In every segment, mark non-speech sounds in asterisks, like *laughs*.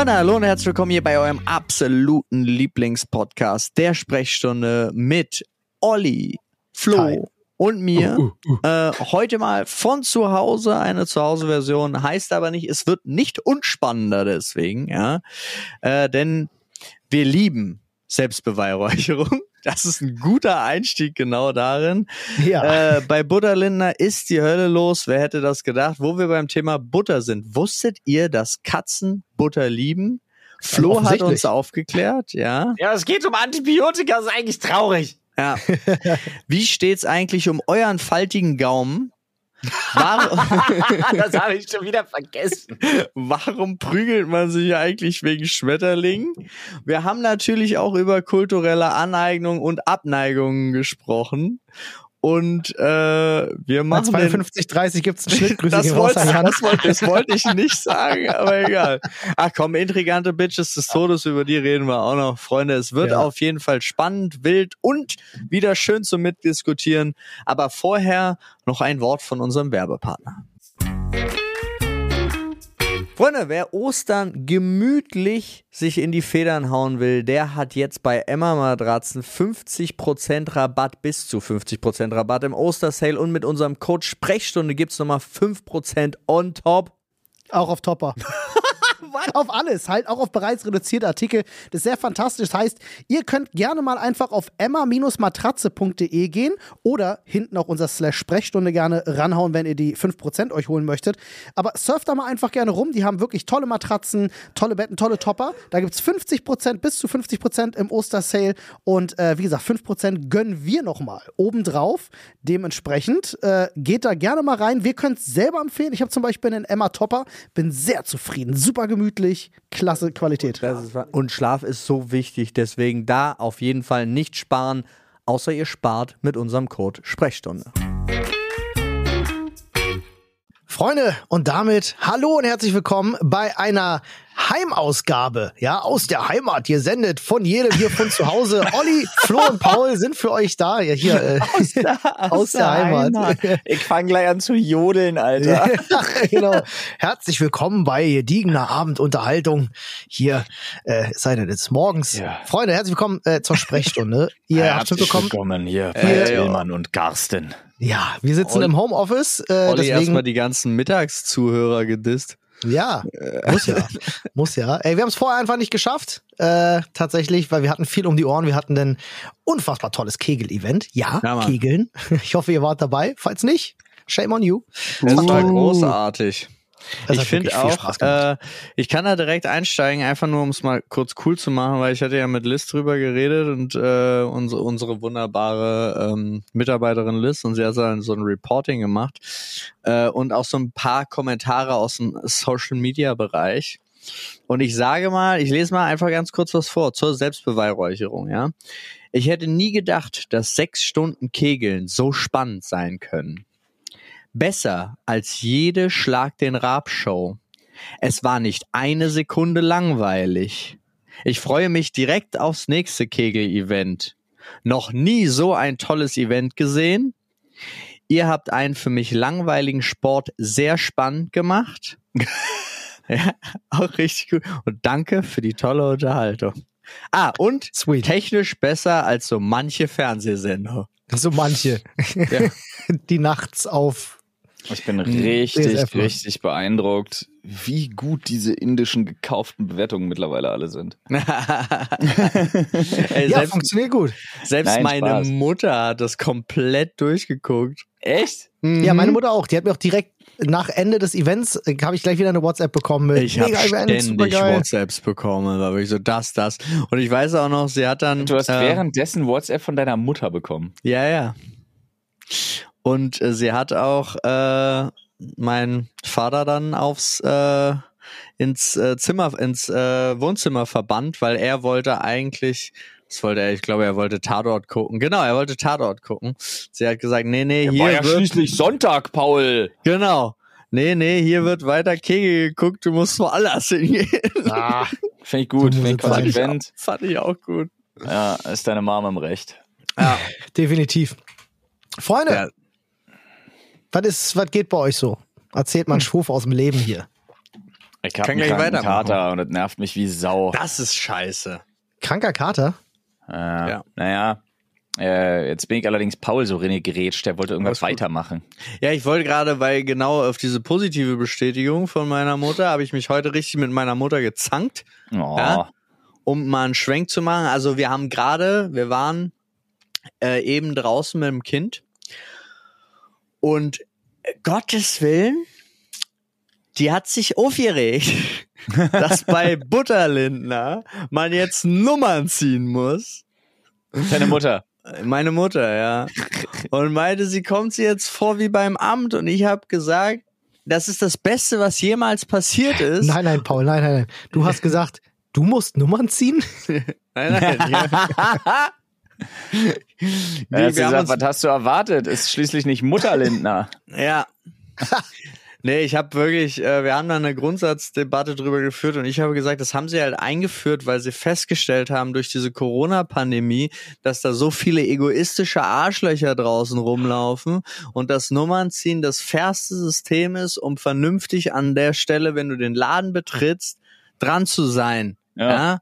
Freunde, hallo und herzlich willkommen hier bei eurem absoluten Lieblingspodcast der Sprechstunde mit Olli, Flo Hi. und mir. Uh, uh, uh. Äh, heute mal von zu Hause, eine Zuhause-Version, heißt aber nicht, es wird nicht unspannender deswegen, ja. Äh, denn wir lieben Selbstbeweihräucherung. Das ist ein guter Einstieg genau darin. Ja. Äh, bei Butterlindner ist die Hölle los. Wer hätte das gedacht? Wo wir beim Thema Butter sind. Wusstet ihr, dass Katzen Butter lieben? Flo hat uns aufgeklärt, ja. Ja, es geht um Antibiotika, das ist eigentlich traurig. ja. Wie steht's eigentlich um euren faltigen Gaumen? Warum, *laughs* das habe ich schon wieder vergessen. warum prügelt man sich eigentlich wegen Schmetterlingen? Wir haben natürlich auch über kulturelle Aneignung und Abneigungen gesprochen. Und äh, wir machen den 52, 30 gibt's einen Schnitt. Grüße wollte, das, wollte, das wollte ich nicht sagen, aber egal. Ach komm, intrigante Bitches des Todes, über die reden wir auch noch. Freunde, es wird Ja. auf jeden Fall spannend, wild und wieder schön zum Mitdiskutieren. Aber vorher noch ein Wort von unserem Werbepartner. Freunde, wer Ostern gemütlich sich in die Federn hauen will, der hat jetzt bei Emma Matratzen 50% Rabatt bis zu 50% Rabatt im Ostersale und mit unserem Code Sprechstunde gibt's nochmal 5% on top. Auch auf Topper. *laughs* *laughs* auf alles, halt auch auf bereits reduzierte Artikel. Das ist sehr fantastisch. Das heißt, ihr könnt gerne mal einfach auf emma-matratze.de gehen oder hinten auch unser Slash Sprechstunde gerne ranhauen, wenn ihr die 5% euch holen möchtet. Aber surft da mal einfach gerne rum. Die haben wirklich tolle Matratzen, tolle Betten, tolle Topper. Da gibt's 50% bis zu 50% im Ostersale. Und äh, wie gesagt, 5% gönnen wir nochmal obendrauf. Dementsprechend äh, geht da gerne mal rein. Wir können es selber empfehlen. Ich habe zum Beispiel einen Emma Topper, bin sehr zufrieden. Super gemütlich, klasse Qualität. Ist, und Schlaf ist so wichtig, deswegen da auf jeden Fall nicht sparen, außer ihr spart mit unserem Code Sprechstunde. Freunde, und damit hallo und herzlich willkommen bei einer Heimausgabe, ja, aus der Heimat. Ihr sendet von jedem hier von zu Hause. *laughs* Olli, Flo und Paul sind für euch da. Ja, hier, äh, *laughs* Aus der, *laughs* Aus der Heimat. Ich fange gleich an zu jodeln, Alter. genau. Herzlich willkommen bei gediegener Abendunterhaltung hier, äh, sei denn jetzt morgens. Ja. Freunde, herzlich willkommen äh, zur Sprechstunde. Ihr habt Herzlich mitbekommen, willkommen hier bei Äh, Tillmann und Carsten. ja, wir sitzen Olli- im Homeoffice. Äh, Olli deswegen, erstmal die ganzen Mittagszuhörer gedisst. Ja, muss ja. muss ja. Ey, wir haben es vorher einfach nicht geschafft. Äh, tatsächlich, weil wir hatten viel um die Ohren. Wir hatten ein unfassbar tolles Kegel-Event. Ja, Ja. Kegeln. *laughs* Ich hoffe, ihr wart dabei. Falls nicht, shame on you. Das war Uh. großartig. Das ich finde auch, äh, ich kann da direkt einsteigen, einfach nur um es mal kurz cool zu machen, weil ich hatte ja mit Liz drüber geredet und äh, unsere, unsere wunderbare ähm, Mitarbeiterin Liz und sie hat so ein, so ein Reporting gemacht äh, und auch so ein paar Kommentare aus dem Social Media Bereich. Und ich sage mal, ich lese mal einfach ganz kurz was vor zur Selbstbeweihräucherung, ja. Ich hätte nie gedacht, dass sechs Stunden Kegeln so spannend sein können. Besser als jede Schlag den Rab Show. Es war nicht eine Sekunde langweilig. Ich freue mich direkt aufs nächste Kegel-Event. Noch nie so ein tolles Event gesehen. Ihr habt einen für mich langweiligen Sport sehr spannend gemacht. *laughs* ja, auch richtig gut. Und danke für die tolle Unterhaltung. Ah, und Sweet. technisch besser als so manche Fernsehsendung. So manche, Ja. *laughs* die nachts auf. Ich bin DSF richtig, richtig beeindruckt, wie gut diese indischen gekauften Bewertungen mittlerweile alle sind. *laughs* Ey, Ja, selbst funktioniert gut. selbst Nein, meine Spaß. Mutter hat das komplett durchgeguckt. Echt? Ja, Mhm. meine Mutter auch. Die hat mir auch direkt nach Ende des Events, äh, habe ich gleich wieder eine WhatsApp bekommen mit Ich habe ständig. WhatsApps bekommen, da war ich so das, das. Und ich weiß auch noch, sie hat dann. Du hast äh, währenddessen WhatsApp von deiner Mutter bekommen. Ja, ja. Und äh, sie hat auch äh, mein Vater dann aufs äh, ins äh, Zimmer, ins äh, Wohnzimmer verbannt, weil er wollte eigentlich, was wollte er? Ich glaube, er wollte Tatort gucken. Genau, er wollte Tatort gucken. Sie hat gesagt, nee, nee, hier War ja wird schließlich Sonntag, Paul. genau. Nee, nee, hier wird weiter Kegel geguckt, du musst woanders hingehen. Ah, *laughs* Finde ich gut, finde ich konsequent. Fand ich auch gut. Ja, ist deine Mom im Recht. Ja. *laughs* definitiv. Freunde, Ja. Was ist, was geht bei euch so? Erzählt mal einen Schwuf aus dem Leben hier. Ich hab Kann einen kranken weitermachen. Kater und das nervt mich wie Sau. Das ist scheiße. Kranker Kater? Äh, Ja. Naja, äh, jetzt bin ich allerdings Paul so gerätscht, der wollte irgendwas weitermachen. Ja, ich wollte gerade, weil genau auf diese positive Bestätigung von meiner Mutter habe ich mich heute richtig mit meiner Mutter gezankt, Oh. Ja? um mal einen Schwenk zu machen. Also wir haben gerade, wir waren äh, eben draußen mit dem Kind und äh, Gottes Willen, die hat sich aufgeregt, *laughs* dass bei Butterlindner man jetzt Nummern ziehen muss. Deine Mutter. Meine Mutter, ja. *laughs* Und meinte, sie kommt sie jetzt vor wie beim Amt und ich habe gesagt, das ist das Beste, was jemals passiert ist. Nein, nein, Paul, nein, nein, nein. Du hast gesagt, du musst Nummern ziehen? *laughs* nein, nein. Ja. *laughs* Nee, haben gesagt, was hast du erwartet? Ist schließlich nicht Mutter Lindner. *laughs* ja. *laughs* Nee, ich habe wirklich, äh, wir haben da eine Grundsatzdebatte drüber geführt und ich habe gesagt, das haben sie halt eingeführt, weil sie festgestellt haben durch diese Corona-Pandemie, dass da so viele egoistische Arschlöcher draußen rumlaufen und das Nummernziehen das fairste System ist, um vernünftig an der Stelle, wenn du den Laden betrittst, dran zu sein. Ja. Ja.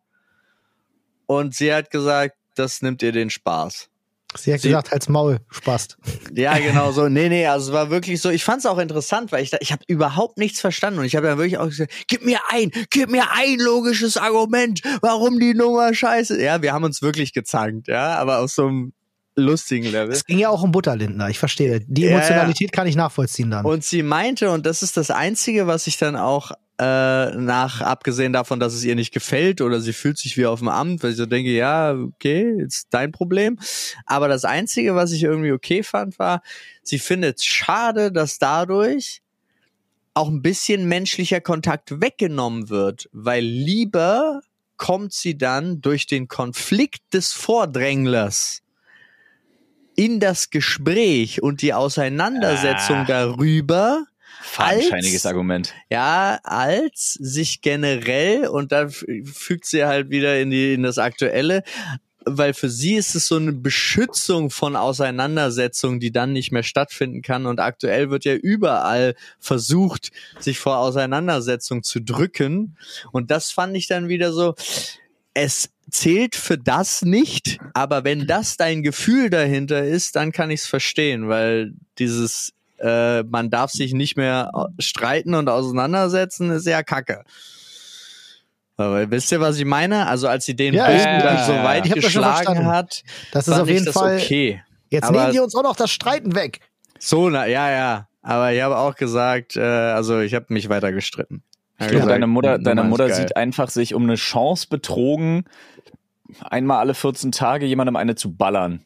Und sie hat gesagt, das nimmt ihr den Spaß. Sie hat Sie- gesagt, halt's Maul, Spast. Ja, genau so. Nee, nee, also es war wirklich so. Ich fand es auch interessant, weil ich da, ich habe überhaupt nichts verstanden und ich habe ja wirklich auch gesagt, gib mir ein, gib mir ein logisches Argument, warum die Nummer scheiße. Ja, wir haben uns wirklich gezankt, ja, aber auf so einem lustigen Level. Es ging ja auch um Butterlindner, ich verstehe. Die Ja, ja. Emotionalität kann ich nachvollziehen dann. Und sie meinte, und das ist das Einzige, was ich dann auch äh, nach, abgesehen davon, dass es ihr nicht gefällt oder sie fühlt sich wie auf dem Amt, weil ich so denke, ja, okay, ist dein Problem. Aber das Einzige, was ich irgendwie okay fand, war, sie findet es schade, dass dadurch auch ein bisschen menschlicher Kontakt weggenommen wird, weil lieber kommt sie dann durch den Konflikt des Vordränglers in das Gespräch und die Auseinandersetzung Ah. darüber, Fadenscheiniges Als- Argument. ja, als sich generell, und da fügt sie halt wieder in, die, in das Aktuelle, weil für sie ist es so eine Beschützung von Auseinandersetzungen, die dann nicht mehr stattfinden kann. Und aktuell wird ja überall versucht, sich vor Auseinandersetzungen zu drücken. Und das fand ich dann wieder so, es zählt für das nicht, aber wenn das dein Gefühl dahinter ist, dann kann ich es verstehen, weil dieses äh, man darf sich nicht mehr streiten und auseinandersetzen, ist ja kacke. Aber wisst ihr, was ich meine? Also als sie den Ja, Bogen ja, dann so ja. weit das geschlagen hat, das ist fand auf ich jeden das Fall. okay. Jetzt Aber- nehmen die uns auch noch das Streiten weg. So, na, ja, ja. Aber ich habe auch gesagt, äh, also ich habe mich weiter gestritten. Ich glaube, gesagt, deine Mutter, Nummer deine Mutter sieht einfach sich um eine Chance betrogen, einmal alle 14 Tage jemandem eine zu ballern.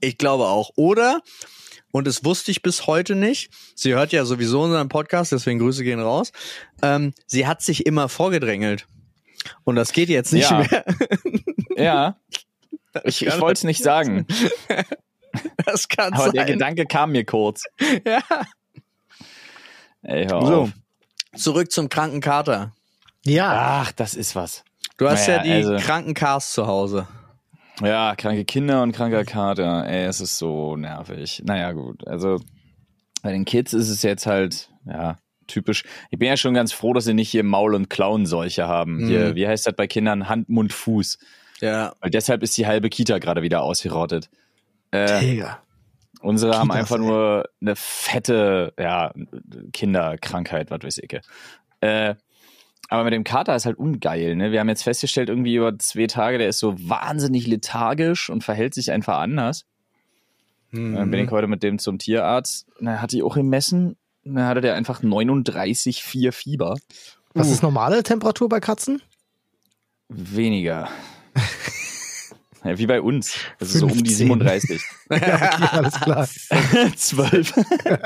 Ich glaube auch. Oder, und das wusste ich bis heute nicht, sie hört ja sowieso unseren Podcast, deswegen Grüße gehen raus, ähm, sie hat sich immer vorgedrängelt. Und das geht jetzt nicht Ja. mehr. *laughs* Ja. Ich, ich wollte es nicht sagen, Das kann aber der sein. Gedanke kam mir kurz. Ja. Ey, hör So, auf. zurück zum kranken Kater. Ja, Ach, das ist was. Du hast Naja, ja die also- kranken Cars zu Hause. Ja, kranke Kinder und kranker Kater. Ey, es ist so nervig. Naja, gut. Also bei den Kids ist es jetzt halt, ja, typisch. Ich bin ja schon ganz froh, dass sie nicht hier Maul- und Klauenseuche haben. Mhm. Hier, wie heißt das bei Kindern? Hand, Mund, Fuß. Ja. Weil deshalb ist die halbe Kita gerade wieder ausgerottet. Äh, Digga. unsere haben Kitas, einfach ey. nur eine fette, ja, Kinderkrankheit, was weiß ich. Äh, aber mit dem Kater ist halt ungeil, ne? Wir haben jetzt festgestellt, irgendwie über zwei Tage, der ist so wahnsinnig lethargisch und verhält sich einfach anders. Mhm. Dann bin ich heute mit dem zum Tierarzt. Dann hat die auch gemessen. Dann hatte der einfach 39,4 Fieber. Was Uh. ist normale Temperatur bei Katzen? Weniger. *laughs* ja, wie bei uns. Das ist so um die 15. 37. *laughs* Ja, okay, alles klar. *laughs* Zwölf.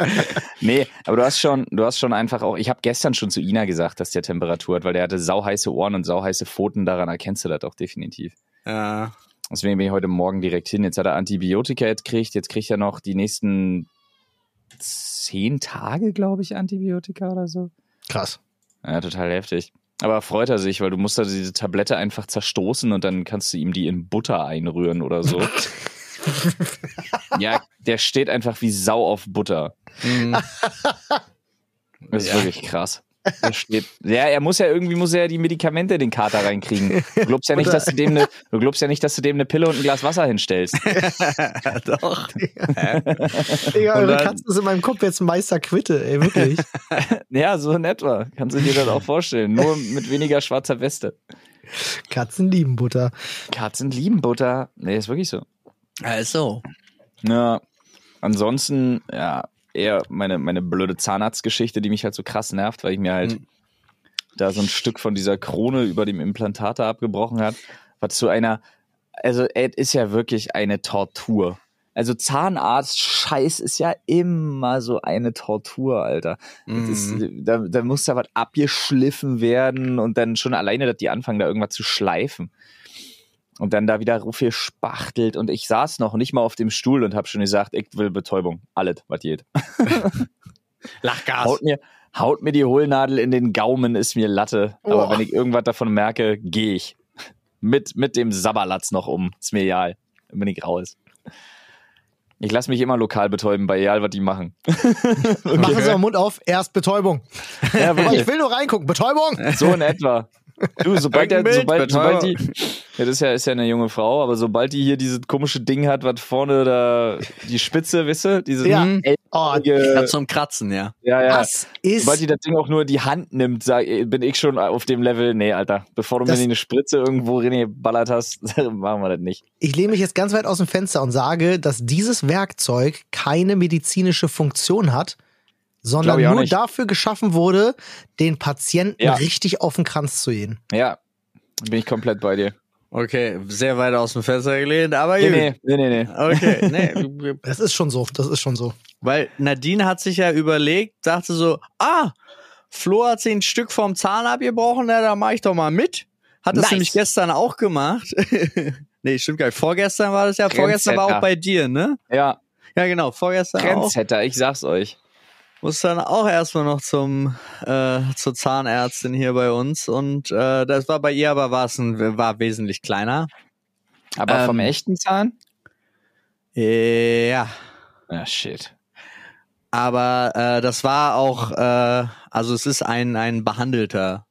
*laughs* nee, aber du hast schon, du hast schon einfach auch, ich habe gestern schon zu Ina gesagt, dass der Temperatur hat, weil der hatte sauheiße Ohren und sauheiße Pfoten, daran erkennst du das auch definitiv. ja. Deswegen bin ich heute Morgen direkt hin. Jetzt hat er Antibiotika gekriegt, jetzt kriegt er noch die nächsten zehn Tage, glaube ich, Antibiotika oder so. Krass. Ja, total heftig. Aber freut er sich, weil du musst da diese Tablette einfach zerstoßen und dann kannst du ihm die in Butter einrühren oder so. *laughs* ja, der steht einfach wie Sau auf Butter. Mhm. Das ist Ja. wirklich krass. Steht. Ja, er muss ja irgendwie muss er ja die Medikamente in den Kater reinkriegen. Du glaubst ja nicht, dass du dem eine, du glaubst ja nicht, dass du dem eine Pille und ein Glas Wasser hinstellst. *laughs* Doch. Digga, eure dann- Katze ist in meinem Kopf jetzt Meister Quitte, ey, wirklich. *laughs* ja, so in etwa. Kannst du dir das auch vorstellen. Nur mit weniger schwarzer Weste. Katzen lieben Butter. Katzen lieben Butter. Nee, ist wirklich so. Also. Ja. Ansonsten, ja, eher meine, meine blöde Zahnarztgeschichte, die mich halt so krass nervt, weil ich mir halt Mhm. da so ein Stück von dieser Krone über dem Implantator abgebrochen hat. Was zu einer, also es ist ja wirklich eine Tortur. Also Zahnarzt-Scheiß ist ja immer so eine Tortur, Alter. Das ist, Mhm. da, da muss da was abgeschliffen werden und dann schon alleine, dass die anfangen, da irgendwas zu schleifen. Und dann da wieder viel spachtelt und ich saß noch nicht mal auf dem Stuhl und habe schon gesagt, ich will Betäubung. Alles, was geht. *laughs* Lachgas. Haut mir, haut mir die Hohlnadel in den Gaumen, ist mir Latte. Aber Oh. wenn ich irgendwas davon merke, gehe ich. Mit, mit dem Sabberlatz noch um. Ist mir egal. Dann bin ich raus. Ich lasse mich immer lokal betäuben, bei egal, was die machen. Machen Sie mal Mund auf, erst Betäubung. Ja, Aber ich will nur reingucken. Betäubung! So in etwa. Du, sobald, der, sobald, sobald die, ja, das ist ja, ist ja eine junge Frau, aber sobald die hier dieses komische Ding hat, was vorne da, die Spitze, wisst ihr, diese Ja. Mhm. Oh, Ja, zum Kratzen, ja. ja, ja. das ist. Sobald die das Ding auch nur die Hand nimmt, sag, bin ich schon auf dem Level, nee, Alter, bevor du mir eine Spritze irgendwo reingeballert hast, *laughs* machen wir das nicht. Ich lehne mich jetzt ganz weit aus dem Fenster und sage, dass dieses Werkzeug keine medizinische Funktion hat, sondern auch nur nicht. dafür geschaffen wurde, den Patienten Ja. richtig auf den Kranz zu gehen. Ja, bin ich komplett bei dir. Okay, sehr weit aus dem Fenster gelehnt, aber Nee, nee, nee, nee, nee. Okay, *laughs* nee. Das ist schon so, das ist schon so. Weil Nadine hat sich ja überlegt, dachte so, ah, Flo hat sich ein Stück vom Zahn abgebrochen, na, da mache ich doch mal mit. Hat das Nice. nämlich gestern auch gemacht. *laughs* nee, stimmt gar nicht. Vorgestern war das ja, vorgestern war auch bei dir, ne? Ja, Ja, genau, vorgestern auch. Trendsetter, ich sag's euch. Muss dann auch erstmal noch zum äh, zur Zahnärztin hier bei uns und äh, das war bei ihr aber war es ein, war wesentlich kleiner. Aber vom Ähm. echten Zahn? Ja, Ah, shit. aber äh, das war auch, äh, also es ist ein ein behandelter,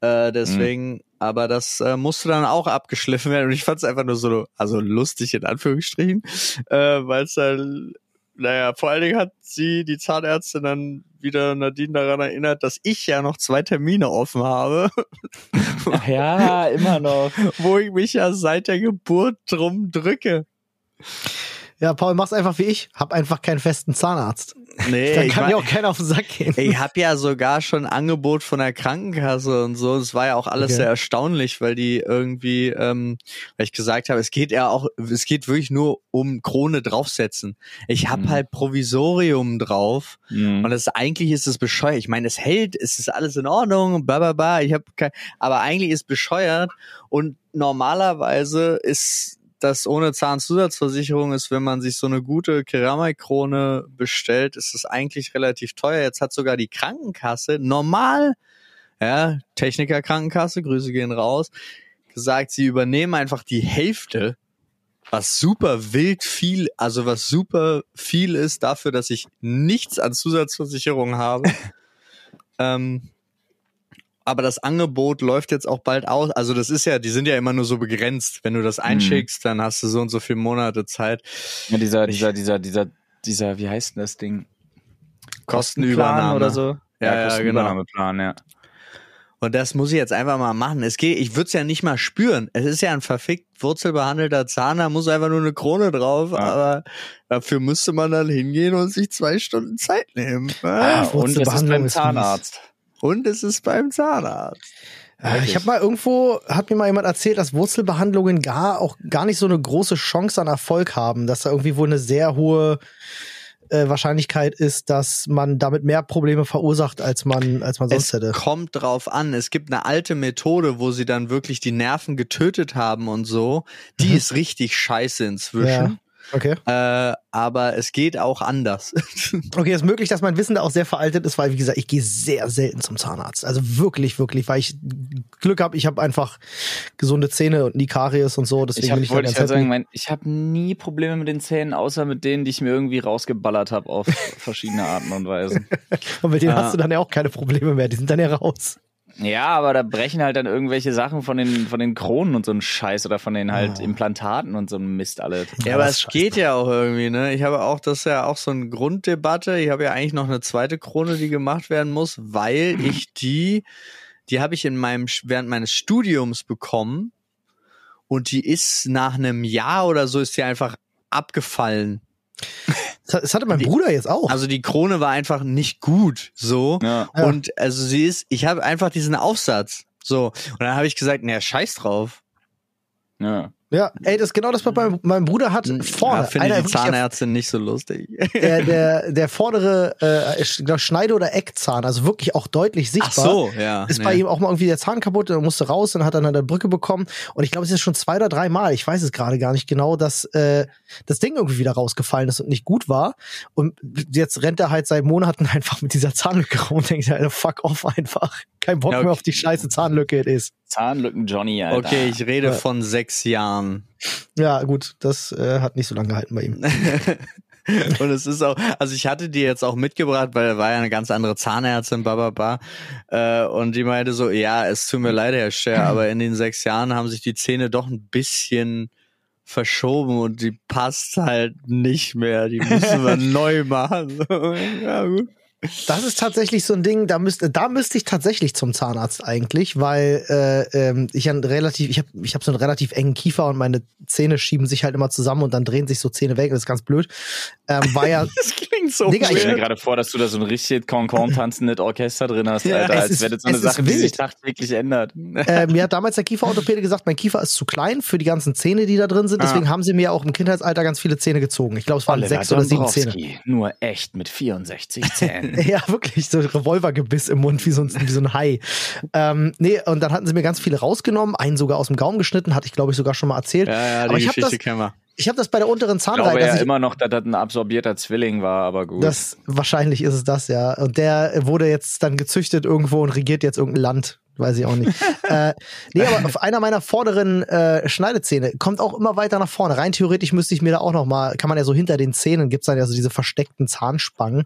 äh, deswegen, aber das äh, musste dann auch abgeschliffen werden und ich fand es einfach nur so, also lustig in Anführungsstrichen, äh, weil es dann, naja, vor allen Dingen hat sie die Zahnärztin dann wieder Nadine daran erinnert, dass ich ja noch zwei Termine offen habe. Ja, immer noch. *laughs* wo ich mich ja seit der Geburt drum drücke. Ja, Paul, mach's einfach wie ich. Hab einfach keinen festen Zahnarzt. Nee, *laughs* Dann ich, kann mein- dir auch keiner auf den Sack gehen. ich habe ja sogar schon ein Angebot von der Krankenkasse und so. Es war ja auch alles Okay. sehr erstaunlich, weil die irgendwie, ähm, weil ich gesagt habe, es geht ja auch, es geht wirklich nur um Krone draufsetzen. Ich habe Mhm. halt Provisorium drauf Mhm. und das eigentlich ist es bescheuert. Ich meine, es hält, es ist alles in Ordnung, bla bla bla. Ich habe kein, aber eigentlich ist bescheuert und normalerweise ist das ohne Zahnzusatzversicherung ist, wenn man sich so eine gute Keramikkrone bestellt, ist es eigentlich relativ teuer. Jetzt hat sogar die Krankenkasse normal, ja, Techniker Krankenkasse, Grüße gehen raus, gesagt, sie übernehmen einfach die Hälfte, was super wild viel, also was super viel ist dafür, dass ich nichts an Zusatzversicherung habe. *laughs* ähm, aber das Angebot läuft jetzt auch bald aus. Also das ist ja, die sind ja immer nur so begrenzt. Wenn du das einschickst, dann hast du so und so viele Monate Zeit. Ja, dieser, dieser, dieser, dieser, dieser, wie heißt denn das Ding? Kostenübernahme oder so? Ja, ja, genau. Kostenübernahmeplan, ja. Und das muss ich jetzt einfach mal machen. Es geht, ich würde es ja nicht mal spüren. Es ist ja ein verfickt wurzelbehandelter Zahn, da muss einfach nur eine Krone drauf, Ja. aber dafür müsste man dann hingehen und sich zwei Stunden Zeit nehmen. Ah, und es ist beim ist Zahnarzt. Und es ist beim Zahnarzt. Ja, ich habe mal irgendwo, hat mir mal jemand erzählt, dass Wurzelbehandlungen gar auch gar nicht so eine große Chance an Erfolg haben, dass da irgendwie wohl eine sehr hohe äh, Wahrscheinlichkeit ist, dass man damit mehr Probleme verursacht, als man, als man sonst Es hätte. kommt drauf an. Es gibt eine alte Methode, wo sie dann wirklich die Nerven getötet haben und so. Die Mhm. ist richtig scheiße inzwischen. Ja. Okay. Äh, aber es geht auch anders. *laughs* Okay, ist möglich, dass mein Wissen da auch sehr veraltet ist, weil, wie gesagt, ich gehe sehr selten zum Zahnarzt. Also wirklich, wirklich, weil ich Glück habe, ich habe einfach gesunde Zähne und nie Karies und so. Deswegen Ich habe bin ich da wollte ganz ich halt happy. sagen, mein, ich habe nie Probleme mit den Zähnen, außer mit denen, die ich mir irgendwie rausgeballert habe auf *laughs* verschiedene Arten und Weisen. Und mit denen Ja. hast du dann ja auch keine Probleme mehr. Die sind dann ja raus. Ja, aber da brechen halt dann irgendwelche Sachen von den, von den Kronen und so ein Scheiß oder von den halt Oh. Implantaten und so ein Mist alle. Ja, aber es geht ja auch irgendwie, ne? Ich habe auch, das ist ja auch so eine Grunddebatte. Ich habe ja eigentlich noch eine zweite Krone, die gemacht werden muss, weil ich die, die habe ich in meinem, während meines Studiums bekommen und die ist nach einem Jahr oder so ist die einfach abgefallen. *laughs* Das hatte mein Bruder jetzt auch. Also die Krone war einfach nicht gut, so. Ja. Ja. Und also sie ist, ich habe einfach diesen Aufsatz, so. Und dann habe ich gesagt, naja, scheiß drauf. Ja. Ja, ey, das ist genau das, was mein, mein Bruder hat vorne. Ja, finde die Zahnärztin nicht so lustig. *laughs* der, der, der vordere äh, glaub, Schneide- oder Eckzahn, also wirklich auch deutlich sichtbar. Ach so, ja. Ist nee. bei ihm auch mal irgendwie der Zahn kaputt, er musste raus und hat dann eine Brücke bekommen. Und ich glaube, es ist schon zwei oder drei Mal, ich weiß es gerade gar nicht genau, dass äh, das Ding irgendwie wieder rausgefallen ist und nicht gut war. Und jetzt rennt er halt seit Monaten *laughs* einfach mit dieser Zahnlücke rum und denkt, sich, Alter, fuck off einfach. Kein Bock Ja, okay. mehr auf die scheiße Zahnlücke es ist. Zahnlücken Johnny, Alter. Okay, ich rede Ja. von sechs Jahren. Ja, gut, das äh, hat nicht so lange gehalten bei ihm. *laughs* Und es ist auch, also ich hatte die jetzt auch mitgebracht, weil da war ja eine ganz andere Zahnärztin, bababa. Äh, und die meinte so, ja, es tut mir leid, Herr Scher, aber in den sechs Jahren haben sich die Zähne doch ein bisschen verschoben und die passt halt nicht mehr. Die müssen wir *laughs* neu machen. *laughs* ja, gut. Das ist tatsächlich so ein Ding, da müsste, da müsste ich tatsächlich zum Zahnarzt eigentlich, weil äh, ähm, ich ein relativ, ich habe ich hab so einen relativ engen Kiefer und meine Zähne schieben sich halt immer zusammen und dann drehen sich so Zähne weg. Das ist ganz blöd. Ähm, war ja, *laughs* Das klingt so Digga, Ich stelle mir gerade vor, dass du da so ein richtig Concon tanzendes Orchester drin hast, Ja, Alter, als ist- wäre das so eine Sache, die sich tagtäglich ändert. *laughs* äh, mir hat damals der Kieferorthopäde gesagt, mein Kiefer ist zu klein für die ganzen Zähne, die da drin sind. Deswegen haben sie mir auch im Kindheitsalter ganz viele Zähne gezogen. Ich glaube, es waren Oliver sechs oder sieben Zähne. Nur echt mit 64 Zähnen. *laughs* Ja, wirklich, so ein Revolvergebiss im Mund, wie so ein, wie so ein Hai. Ähm, nee, und dann hatten sie mir ganz viele rausgenommen, einen sogar aus dem Gaumen geschnitten, hatte ich, glaube ich, sogar schon mal erzählt. Ja, ja, die Aber ich habe Geschichte das, kennen wir. ich hab das bei der unteren Ich Zahnreihe. glaube ja ich, immer noch, dass das ein absorbierter Zwilling war, aber gut. das, wahrscheinlich ist es das, ja. Und der wurde jetzt dann gezüchtet irgendwo und regiert jetzt irgendein Land. Weiß ich auch nicht. *laughs* äh, nee, aber auf einer meiner vorderen äh, Schneidezähne kommt auch immer weiter nach vorne. Rein theoretisch müsste ich mir da auch noch mal, kann man ja so hinter den Zähnen, gibt's dann ja so diese versteckten Zahnspangen.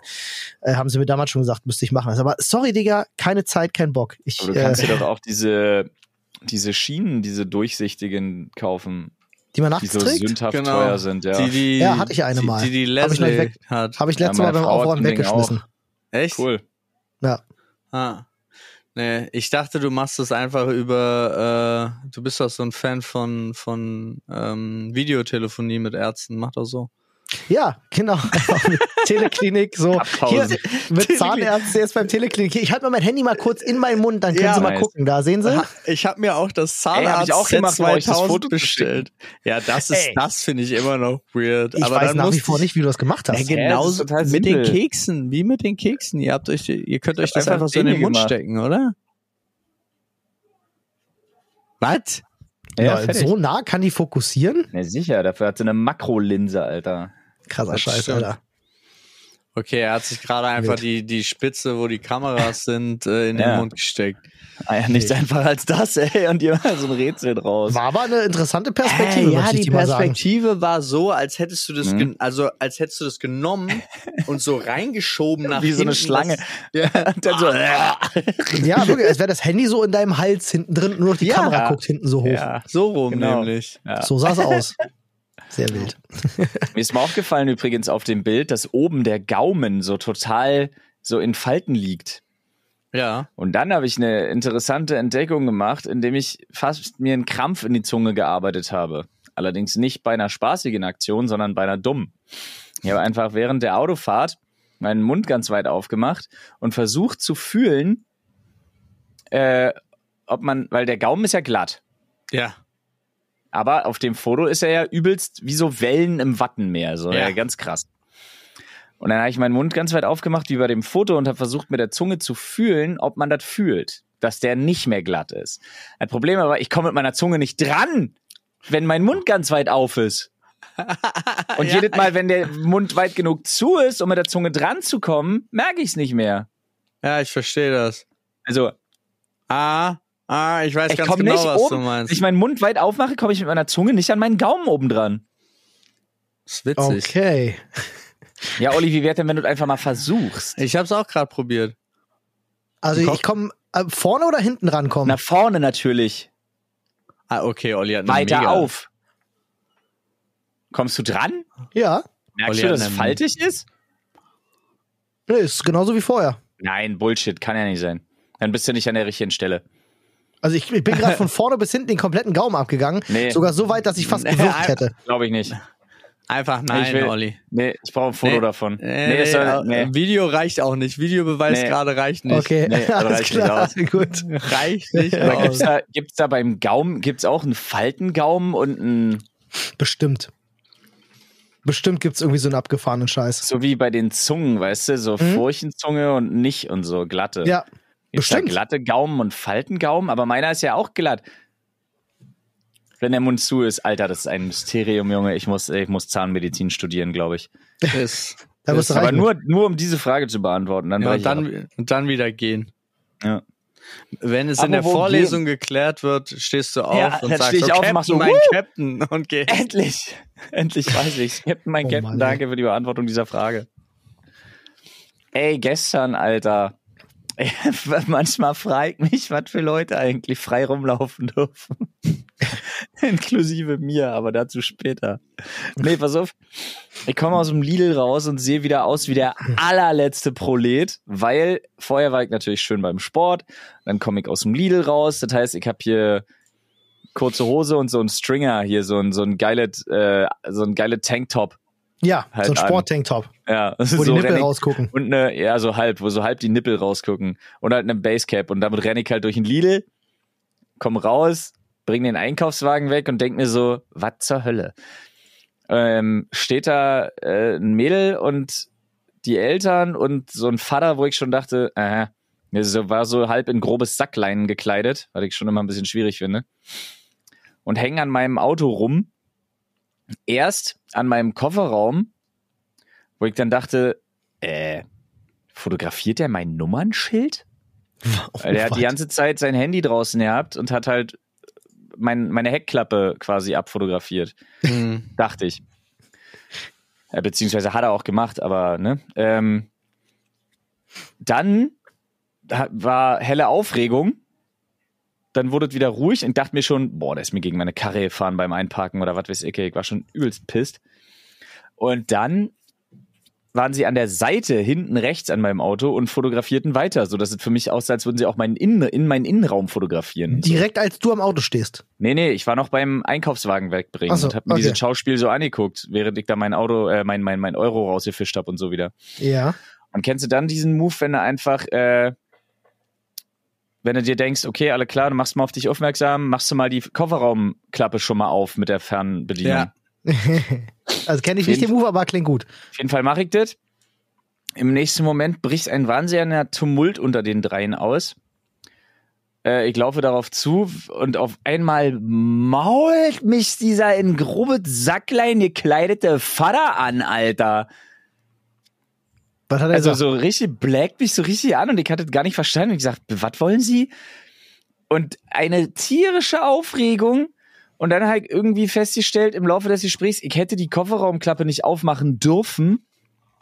Äh, haben sie mir damals schon gesagt, müsste ich machen. Aber sorry, Digga, keine Zeit, kein Bock. Ich, aber du kannst äh, dir doch auch diese, diese Schienen, diese durchsichtigen kaufen, die man die nachts so trägt. sündhaft Genau. teuer sind, ja. Die, die, Ja, hatte ich eine die, mal. Die, die Hab ich noch nicht Leslie weg- hat. Habe ich Ja, letztes Mal meine beim Aufräumen weggeschmissen. Echt? Cool. Ja. Ah. Nee, ich dachte, du machst es einfach über, äh, du bist doch so ein Fan von, von ähm, Videotelefonie mit Ärzten, mach doch so. Ja, genau. *laughs* Teleklinik, so. Hier, mit Zahnärzte jetzt beim Teleklinik. Ich halte mal mein Handy mal kurz in meinen Mund, dann können Ja, Sie mal nice. gucken. Da sehen Sie. Ich habe mir auch das Ey, Zahnarzt ich auch gemacht, euch das Foto zu bestellt. Ja, das ist, Ey. das finde ich immer noch weird. Ich Aber weiß dann nach wie vor ich- nicht, wie du das gemacht Ja, hast. Das genauso total mit den. Keksen, wie mit den Keksen. Ihr habt euch, ihr könnt euch das einfach so in den Mund gemacht. stecken, oder? Was? Ja, so nah kann die fokussieren? Ja, sicher, dafür hat sie eine Makrolinse, Alter. Krasser Scheiß, stimmt. Alter. Okay, er hat sich gerade einfach Wild. die, die Spitze, wo die Kameras sind, äh, in den Ja. Mund gesteckt. Ah ja, nichts einfacher als das, ey, und ihr so ein Rätsel draus. War aber eine interessante Perspektive, Äh, ja, die dir mal sagen. Perspektive war so, als hättest du das, Mhm. also als hättest du das genommen *laughs* und so reingeschoben nach Wie so eine hinten, Schlange. Das, ja, *laughs* Und dann so, äh. *laughs* Ja, wirklich, als wäre das Handy so in deinem Hals hinten drin, nur noch die Ja. Kamera guckt hinten so hoch. ja, so rum Genau. nämlich. ja. So sah es aus. Sehr wild. Mir ist mal aufgefallen übrigens auf dem Bild, dass oben der Gaumen so total so in Falten liegt. Ja. Und dann habe ich eine interessante Entdeckung gemacht, indem ich fast mir einen Krampf in die Zunge gearbeitet habe. Allerdings nicht bei einer spaßigen Aktion, sondern bei einer dummen. Ich habe einfach während der Autofahrt meinen Mund ganz weit aufgemacht und versucht zu fühlen, äh, ob man, weil der Gaumen ist ja glatt. Ja. Aber auf dem Foto ist er ja übelst wie so Wellen im Wattenmeer. So, Ja. ja. ganz krass. Und dann habe ich meinen Mund ganz weit aufgemacht, wie bei dem Foto, und habe versucht, mit der Zunge zu fühlen, ob man das fühlt, dass der nicht mehr glatt ist. Das Problem aber, ich komme mit meiner Zunge nicht dran, wenn mein Mund ganz weit auf ist. *laughs* Und Ja. jedes Mal, wenn der Mund weit genug zu ist, um mit der Zunge dran zu kommen, merke ich es nicht mehr. Ja, ich verstehe das. Also, Ah, ah, ich weiß ich ganz komme genau, nicht was oben. du meinst. Wenn ich meinen Mund weit aufmache, komme ich mit meiner Zunge nicht an meinen Gaumen oben dran. das ist witzig. Okay. Ja, Olli, wie wäre denn, wenn du einfach mal versuchst? Ich hab's auch gerade probiert. Also ich komme äh, vorne oder hinten rankommen? Nach vorne natürlich. Ah, okay, Olli hat eine Weiter mega, auf. Kommst du dran? Ja. Merkst Olli du, dass es faltig ist? Nee, ist genauso wie vorher. Nein, Bullshit, kann ja nicht sein. Dann bist du nicht an der richtigen Stelle. Also ich, ich bin gerade *laughs* von vorne bis hinten den kompletten Gaumen abgegangen. Nee. Sogar so weit, dass ich fast gewürgt hätte. Glaube ich nicht. Einfach nein, ich will, Olli. Nee, ich brauche ein Foto Nee. davon. Nee, nee, das soll, nee. Video reicht auch nicht. Videobeweis Nee. gerade reicht nicht. Okay, Nee, das *laughs* alles reicht nicht klar. aus. *laughs* Gut. Reicht nicht Aber gibt's aus. da, gibt's da beim Gaumen, gibt's auch einen Faltengaumen und einen, Bestimmt. Bestimmt gibt's irgendwie so einen abgefahrenen Scheiß. so wie bei den Zungen, weißt du, so Mhm. Furchenzunge und nicht und so glatte. Ja, bestimmt. glatte Gaumen und Faltengaumen, aber meiner ist ja auch glatt. Wenn der Mund zu ist, Alter, das ist ein Mysterium, Junge. Ich muss, ich muss Zahnmedizin studieren, glaube ich. Ist, Da ist, Aber reichen. nur, nur um diese Frage zu beantworten. Dann ja, und, ich dann, und dann wieder gehen. Ja. Wenn es in der Vorlesung geklärt wird, stehst du auf Ja, und dann sagst, steh ich so, auf Captain, mach so, mein "Woo!" Captain und geh. Endlich! Endlich weiß ich's. Captain, mein Oh Captain, Mann, danke für die Beantwortung dieser Frage. Ey, gestern, Alter. *laughs* Manchmal fragt mich, was für Leute eigentlich frei rumlaufen dürfen. *laughs* Inklusive mir, aber dazu später. Nee, pass auf. Ich komme aus dem Lidl raus und sehe wieder aus wie der allerletzte Prolet, weil vorher war ich natürlich schön beim Sport. Dann komme ich aus dem Lidl raus. Das heißt, ich habe hier kurze Hose und so ein Stringer hier, so ein, so ein geiles, äh, so ein geiles Tanktop. Ja, halt so ein an. Sporttanktop, Ja, *laughs* wo die so Nippel renn ich- rausgucken. und eine, ja, so halb, wo so halb die Nippel rausgucken. Und halt eine Basecap. Und damit renne ich halt durch den Lidl, komm raus, bring den Einkaufswagen weg und denk mir so, was zur Hölle? Ähm, steht da äh, ein Mädel und die Eltern und so ein Vater, wo ich schon dachte, äh, so, war so halb in grobes Sackleinen gekleidet, was ich schon immer ein bisschen schwierig finde. Und hängen an meinem Auto rum. Erst an meinem Kofferraum, wo ich dann dachte, äh, fotografiert er mein Nummernschild? Weil der hat die ganze Zeit sein Handy draußen gehabt und hat halt mein, meine Heckklappe quasi abfotografiert, Hm. dachte ich. Beziehungsweise hat er auch gemacht, aber ne. Ähm, dann war helle Aufregung. Dann wurde es wieder ruhig und dachte mir schon, boah, der ist mir gegen meine Karre gefahren beim Einparken oder was weiß ich. Ich war schon übelst pisst. Und dann waren sie an der Seite hinten rechts an meinem Auto und fotografierten weiter, so dass es für mich aussah, als würden sie auch meinen Innen, in meinen Innenraum fotografieren. Direkt als du am Auto stehst. Nee, nee, ich war noch beim Einkaufswagen wegbringen so, und hab mir okay. dieses Schauspiel so angeguckt, während ich da mein Auto, äh, mein, mein, mein Euro rausgefischt hab und so wieder. Ja. Und kennst du dann diesen Move, wenn du einfach, äh, wenn du dir denkst, okay, alle klar, du machst mal auf dich aufmerksam, machst du mal die Kofferraumklappe schon mal auf mit der Fernbedienung. Ja. *laughs* Also kenne ich nicht den Move, aber klingt gut. Auf jeden Fall mache ich das. Im nächsten Moment bricht ein wahnsinniger Tumult unter den dreien aus. Äh, ich laufe darauf zu und auf einmal mault mich dieser in grobes Sacklein gekleidete Vater an, Alter. Was hat er Also gesagt? so richtig blackt mich so richtig an und ich hatte gar nicht verstanden. Ich gesagt, was wollen Sie? Und eine tierische Aufregung. Und dann halt irgendwie festgestellt im Laufe des Gesprächs, ich hätte die Kofferraumklappe nicht aufmachen dürfen,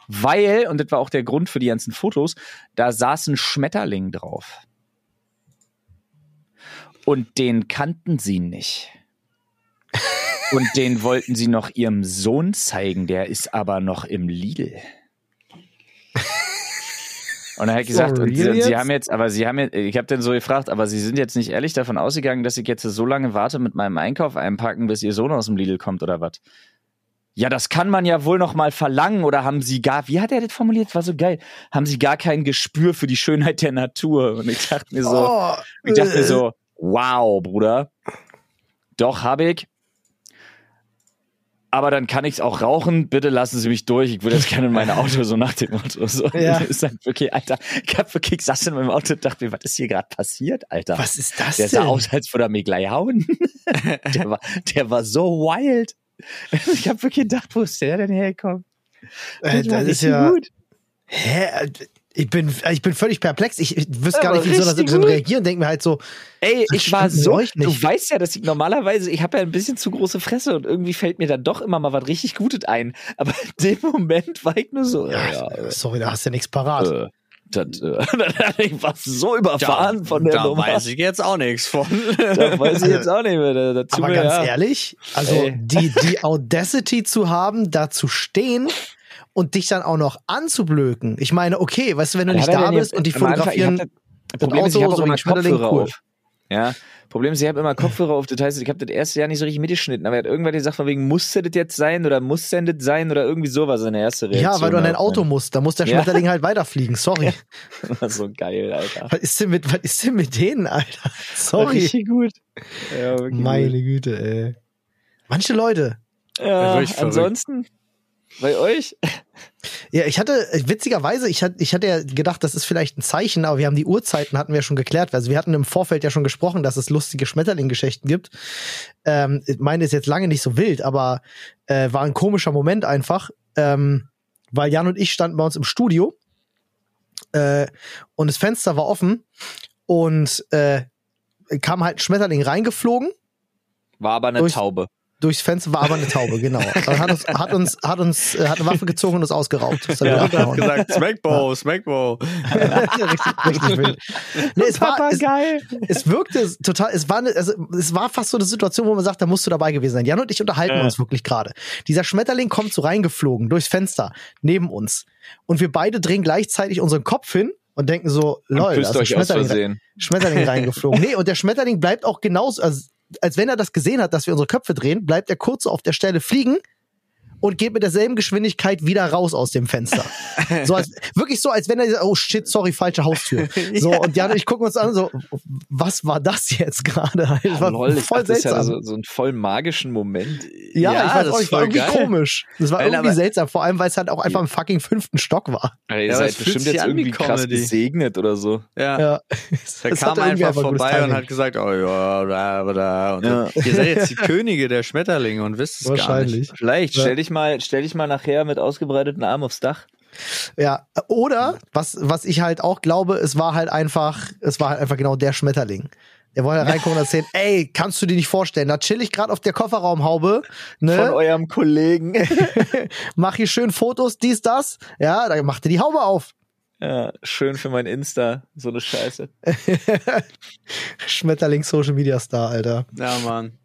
weil, und das war auch der Grund für die ganzen Fotos, da saß ein Schmetterling drauf. Und den kannten sie nicht. Und den wollten sie noch ihrem Sohn zeigen, der ist aber noch im Lidl. Und dann hat ich gesagt, For und sie, sie haben jetzt, aber sie haben jetzt, ich habe dann so gefragt, aber sie sind jetzt nicht ehrlich davon ausgegangen, dass ich jetzt so lange warte mit meinem Einkauf einpacken, bis ihr Sohn aus dem Lidl kommt oder was? Ja, das kann man ja wohl noch mal verlangen oder haben sie gar, wie hat er das formuliert? War so geil. Haben sie gar kein Gespür für die Schönheit der Natur? Und ich dachte mir so, oh, ich dachte mir äh, so, wow, Bruder. Doch, hab ich. Aber dann kann ich's auch rauchen. Bitte lassen Sie mich durch. Ich würde jetzt gerne in mein Auto, so nach dem Motto. So. Ja. Das ist halt wirklich, Alter. Ich hab wirklich, ich saß in meinem Auto und dachte mir, was ist hier gerade passiert, Alter? Was ist das der denn? sah aus, als würde er mir gleich hauen. *laughs* der, war, der war so wild. Ich habe wirklich gedacht, wo ist der denn hergekommen? Äh, das ist ja. gut. Hä? Ich bin, ich bin völlig perplex. Ich, ich wüsste gar nicht, wie ich so einer richtig Situation gut. reagieren. Denke mir halt so, Ey, ich war so, euch nicht? du weißt ja, dass ich normalerweise, ich habe ja ein bisschen zu große Fresse und irgendwie fällt mir dann doch immer mal was richtig Gutes ein. Aber in dem Moment war ich nur so, ja, ja, äh, sorry, da hast du ja nichts parat. äh, das, äh, *laughs* ich war so überfahren von der da Nummer. weiß ich jetzt auch nichts von. *laughs* Da weiß ich jetzt auch nicht mehr. Da, dazu Aber mir, ganz ja. ehrlich, also Ey. die, die Audacity zu haben, da zu stehen und dich dann auch noch anzublöken. Ich meine, okay, weißt du, wenn du nicht da bist jetzt- und die Anfang- fotografieren, ich Problem ist, ich habe so immer Kopfhörer cool. auf. Ja, Problem ist, ich habe immer Kopfhörer auf. Das heißt, ich habe das erste Jahr nicht so richtig mitgeschnitten, aber er hat irgendwann gesagt, von wegen, musste das jetzt sein oder muss denn das sein oder irgendwie sowas seine erste Reaktion. ja, weil du an dein. Auto musst, da muss der Ja. Schmetterling *laughs* halt weiterfliegen. Sorry. *laughs* So geil, Alter. Was ist denn mit, was ist denn mit denen, Alter? War *laughs* Sorry. Richtig gut. Ja, Meine Güte, ey. Manche Leute. gut. Ja, ansonsten, bei euch? Ja, ich hatte, witzigerweise, ich hatte, ich hatte ja gedacht, das ist vielleicht ein Zeichen, aber wir haben die Uhrzeiten hatten wir schon geklärt. Also wir hatten im Vorfeld ja schon gesprochen, dass es lustige Schmetterling-Geschichten gibt. Ähm, ich meine, ist jetzt lange nicht so wild, aber äh, war ein komischer Moment einfach, ähm, weil Jan und ich standen bei uns im Studio äh, und das Fenster war offen und äh, kam halt ein Schmetterling reingeflogen War aber eine Taube. Durchs Fenster war aber eine Taube, genau. *laughs* Also hat uns, hat uns, hat uns, äh, hat eine Waffe gezogen und uns ausgeraubt. Das hat Ja, er hat gesagt, Smackbow, Smackbow. *laughs* richtig, richtig wild. Nee, es, war, es, geil. es wirkte total, es war, eine, also, es war fast so eine Situation, wo man sagt, da musst du dabei gewesen sein. Jan und ich unterhalten Ja. uns wirklich gerade. Dieser Schmetterling kommt so reingeflogen durchs Fenster neben uns. Und wir beide drehen gleichzeitig unseren Kopf hin und denken so, lol, da ist ein Schmetterling. Schmetterling reingeflogen. Nee, und der Schmetterling bleibt auch genauso, also, als wenn er das gesehen hat, dass wir unsere Köpfe drehen, bleibt er kurz auf der Stelle fliegen und geht mit derselben Geschwindigkeit wieder raus aus dem Fenster. *laughs* So als, wirklich so, als wenn er sagt, oh shit, sorry, falsche Haustür. *laughs* So, und Jan und ich gucken uns an, so, was war das jetzt gerade? Das war Lol, ich voll dachte, das ist ja seltsam. so, so einen voll magischen Moment. ja, Ja, ich weiß das auch, ich war irgendwie geil. komisch. Das war Nein, irgendwie aber- seltsam, vor allem, weil es halt auch einfach im fucking fünften Stock war. Ey, ihr Ja, seid bestimmt jetzt irgendwie krass gesegnet oder so. Ja. Ja. Der Das *laughs* kam einfach gutes vorbei und hat gesagt, oh ja, da, da. Und Ja. Ihr seid jetzt die Könige der Schmetterlinge und wisst es gar nicht. Wahrscheinlich. Vielleicht, Ja. stell dich mal, stell dich mal nachher mit ausgebreiteten Armen aufs Dach. Ja, oder was was ich halt auch glaube, es war halt einfach, es war halt einfach genau der Schmetterling. Der wollte reinkommen und erzählen, ey, kannst du dir nicht vorstellen, da chill ich gerade auf der Kofferraumhaube, Von ne? eurem Kollegen. *laughs* Mach hier schön Fotos, dies, das. Ja, da macht er die Haube auf. ja, schön für mein Insta, so eine Scheiße. *laughs* Schmetterling Social Media Star, Alter. Ja, Mann.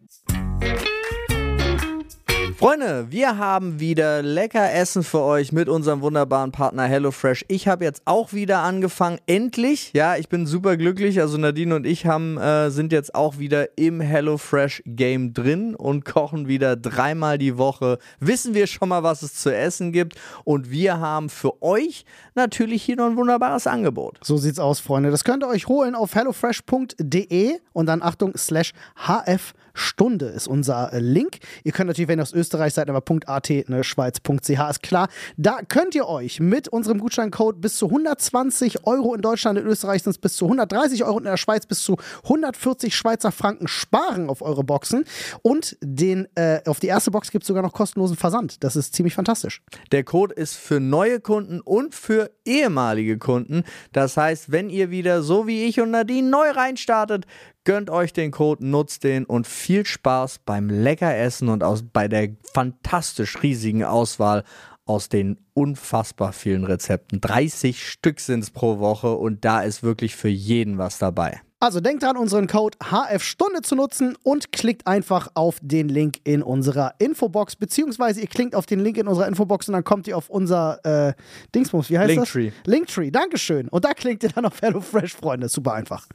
Freunde, wir haben wieder lecker Essen für euch mit unserem wunderbaren Partner HelloFresh. Ich habe jetzt auch wieder angefangen, endlich. Ja, ich bin super glücklich. Also Nadine und ich haben, äh, sind jetzt auch wieder im HelloFresh Game drin und kochen wieder dreimal die Woche. Wissen wir schon mal, was es zu essen gibt. Und wir haben für euch natürlich hier noch ein wunderbares Angebot. So sieht's aus, Freunde. Das könnt ihr euch holen auf hellofresh.de und dann Achtung, slash HF Stunde ist unser äh, Link. Ihr könnt natürlich, wenn ihr aus Österreich seid, aber .at, ne, Schweiz.ch ist klar. Da könnt ihr euch mit unserem Gutscheincode bis zu 120 Euro in Deutschland, in Österreich sind es bis zu 130 Euro und in der Schweiz bis zu 140 Schweizer Franken sparen auf eure Boxen. Und den, äh, auf die erste Box gibt es sogar noch kostenlosen Versand. Das ist ziemlich fantastisch. Der Code ist für neue Kunden und für ehemalige Kunden. Das heißt, wenn ihr wieder so wie ich und Nadine neu reinstartet, gönnt euch den Code, nutzt den und viel Spaß beim lecker Essen und aus, bei der fantastisch riesigen Auswahl aus den unfassbar vielen Rezepten. 30 Stück sind es pro Woche und da ist wirklich für jeden was dabei. Also denkt dran, unseren Code HF-Stunde zu nutzen und klickt einfach auf den Link in unserer Infobox, beziehungsweise ihr klickt auf den Link in unserer Infobox und dann kommt ihr auf unser äh, Dingsbums, wie heißt Linktree. das? Linktree, Dankeschön. Und da klickt ihr dann auf HelloFresh, Freunde. Super einfach.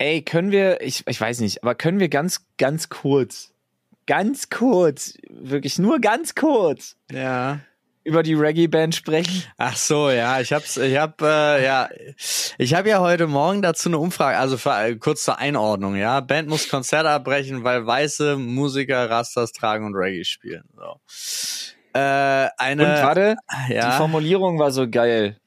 Ey, können wir, ich, ich weiß nicht, aber können wir ganz, ganz kurz, ganz kurz, wirklich nur ganz kurz Ja. über die Reggae-Band sprechen? Ach so, ja, ich hab's, ich hab, äh, ja, ich habe ja heute Morgen dazu eine Umfrage, also für, äh, kurz zur Einordnung, ja. Band muss Konzerte abbrechen, weil weiße Musiker Rastas tragen und Reggae spielen. So. Äh, eine, Und warte, ja. die Formulierung war so geil.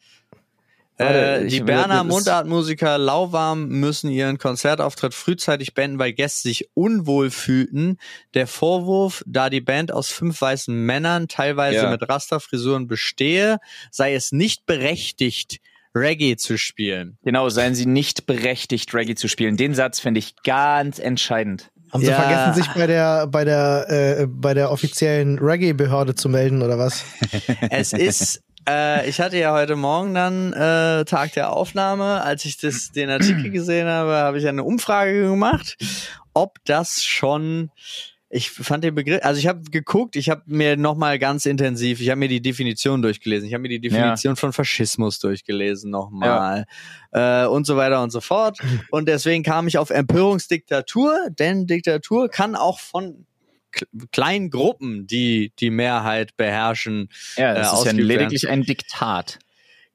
Äh, die Berner Mundartmusiker Lauwarm müssen ihren Konzertauftritt frühzeitig beenden, weil Gäste sich unwohl fühlten. Der Vorwurf, da die Band aus fünf weißen Männern, teilweise ja. mit Rasterfrisuren bestehe, sei es nicht berechtigt, Reggae zu spielen. Genau, seien sie nicht berechtigt, Reggae zu spielen. Den Satz finde ich ganz entscheidend. Haben sie ja. vergessen, sich bei der, bei der, äh, bei der offiziellen Reggae-Behörde zu melden, oder was? *laughs* Es ist, äh, ich hatte ja heute Morgen dann äh, Tag der Aufnahme. Als ich das, den Artikel *clears throat* gesehen habe, habe ich eine Umfrage gemacht, ob das schon ich fand den Begriff, also ich habe geguckt, ich habe mir nochmal ganz intensiv, ich habe mir die Definition durchgelesen, ich habe mir die Definition ja. von Faschismus durchgelesen nochmal ja. äh, und so weiter und so fort. Und deswegen kam ich auf Empörungsdiktatur, denn Diktatur kann auch von kleinen Gruppen, die die Mehrheit beherrschen. Ja, das äh, ist ja lediglich ein Diktat.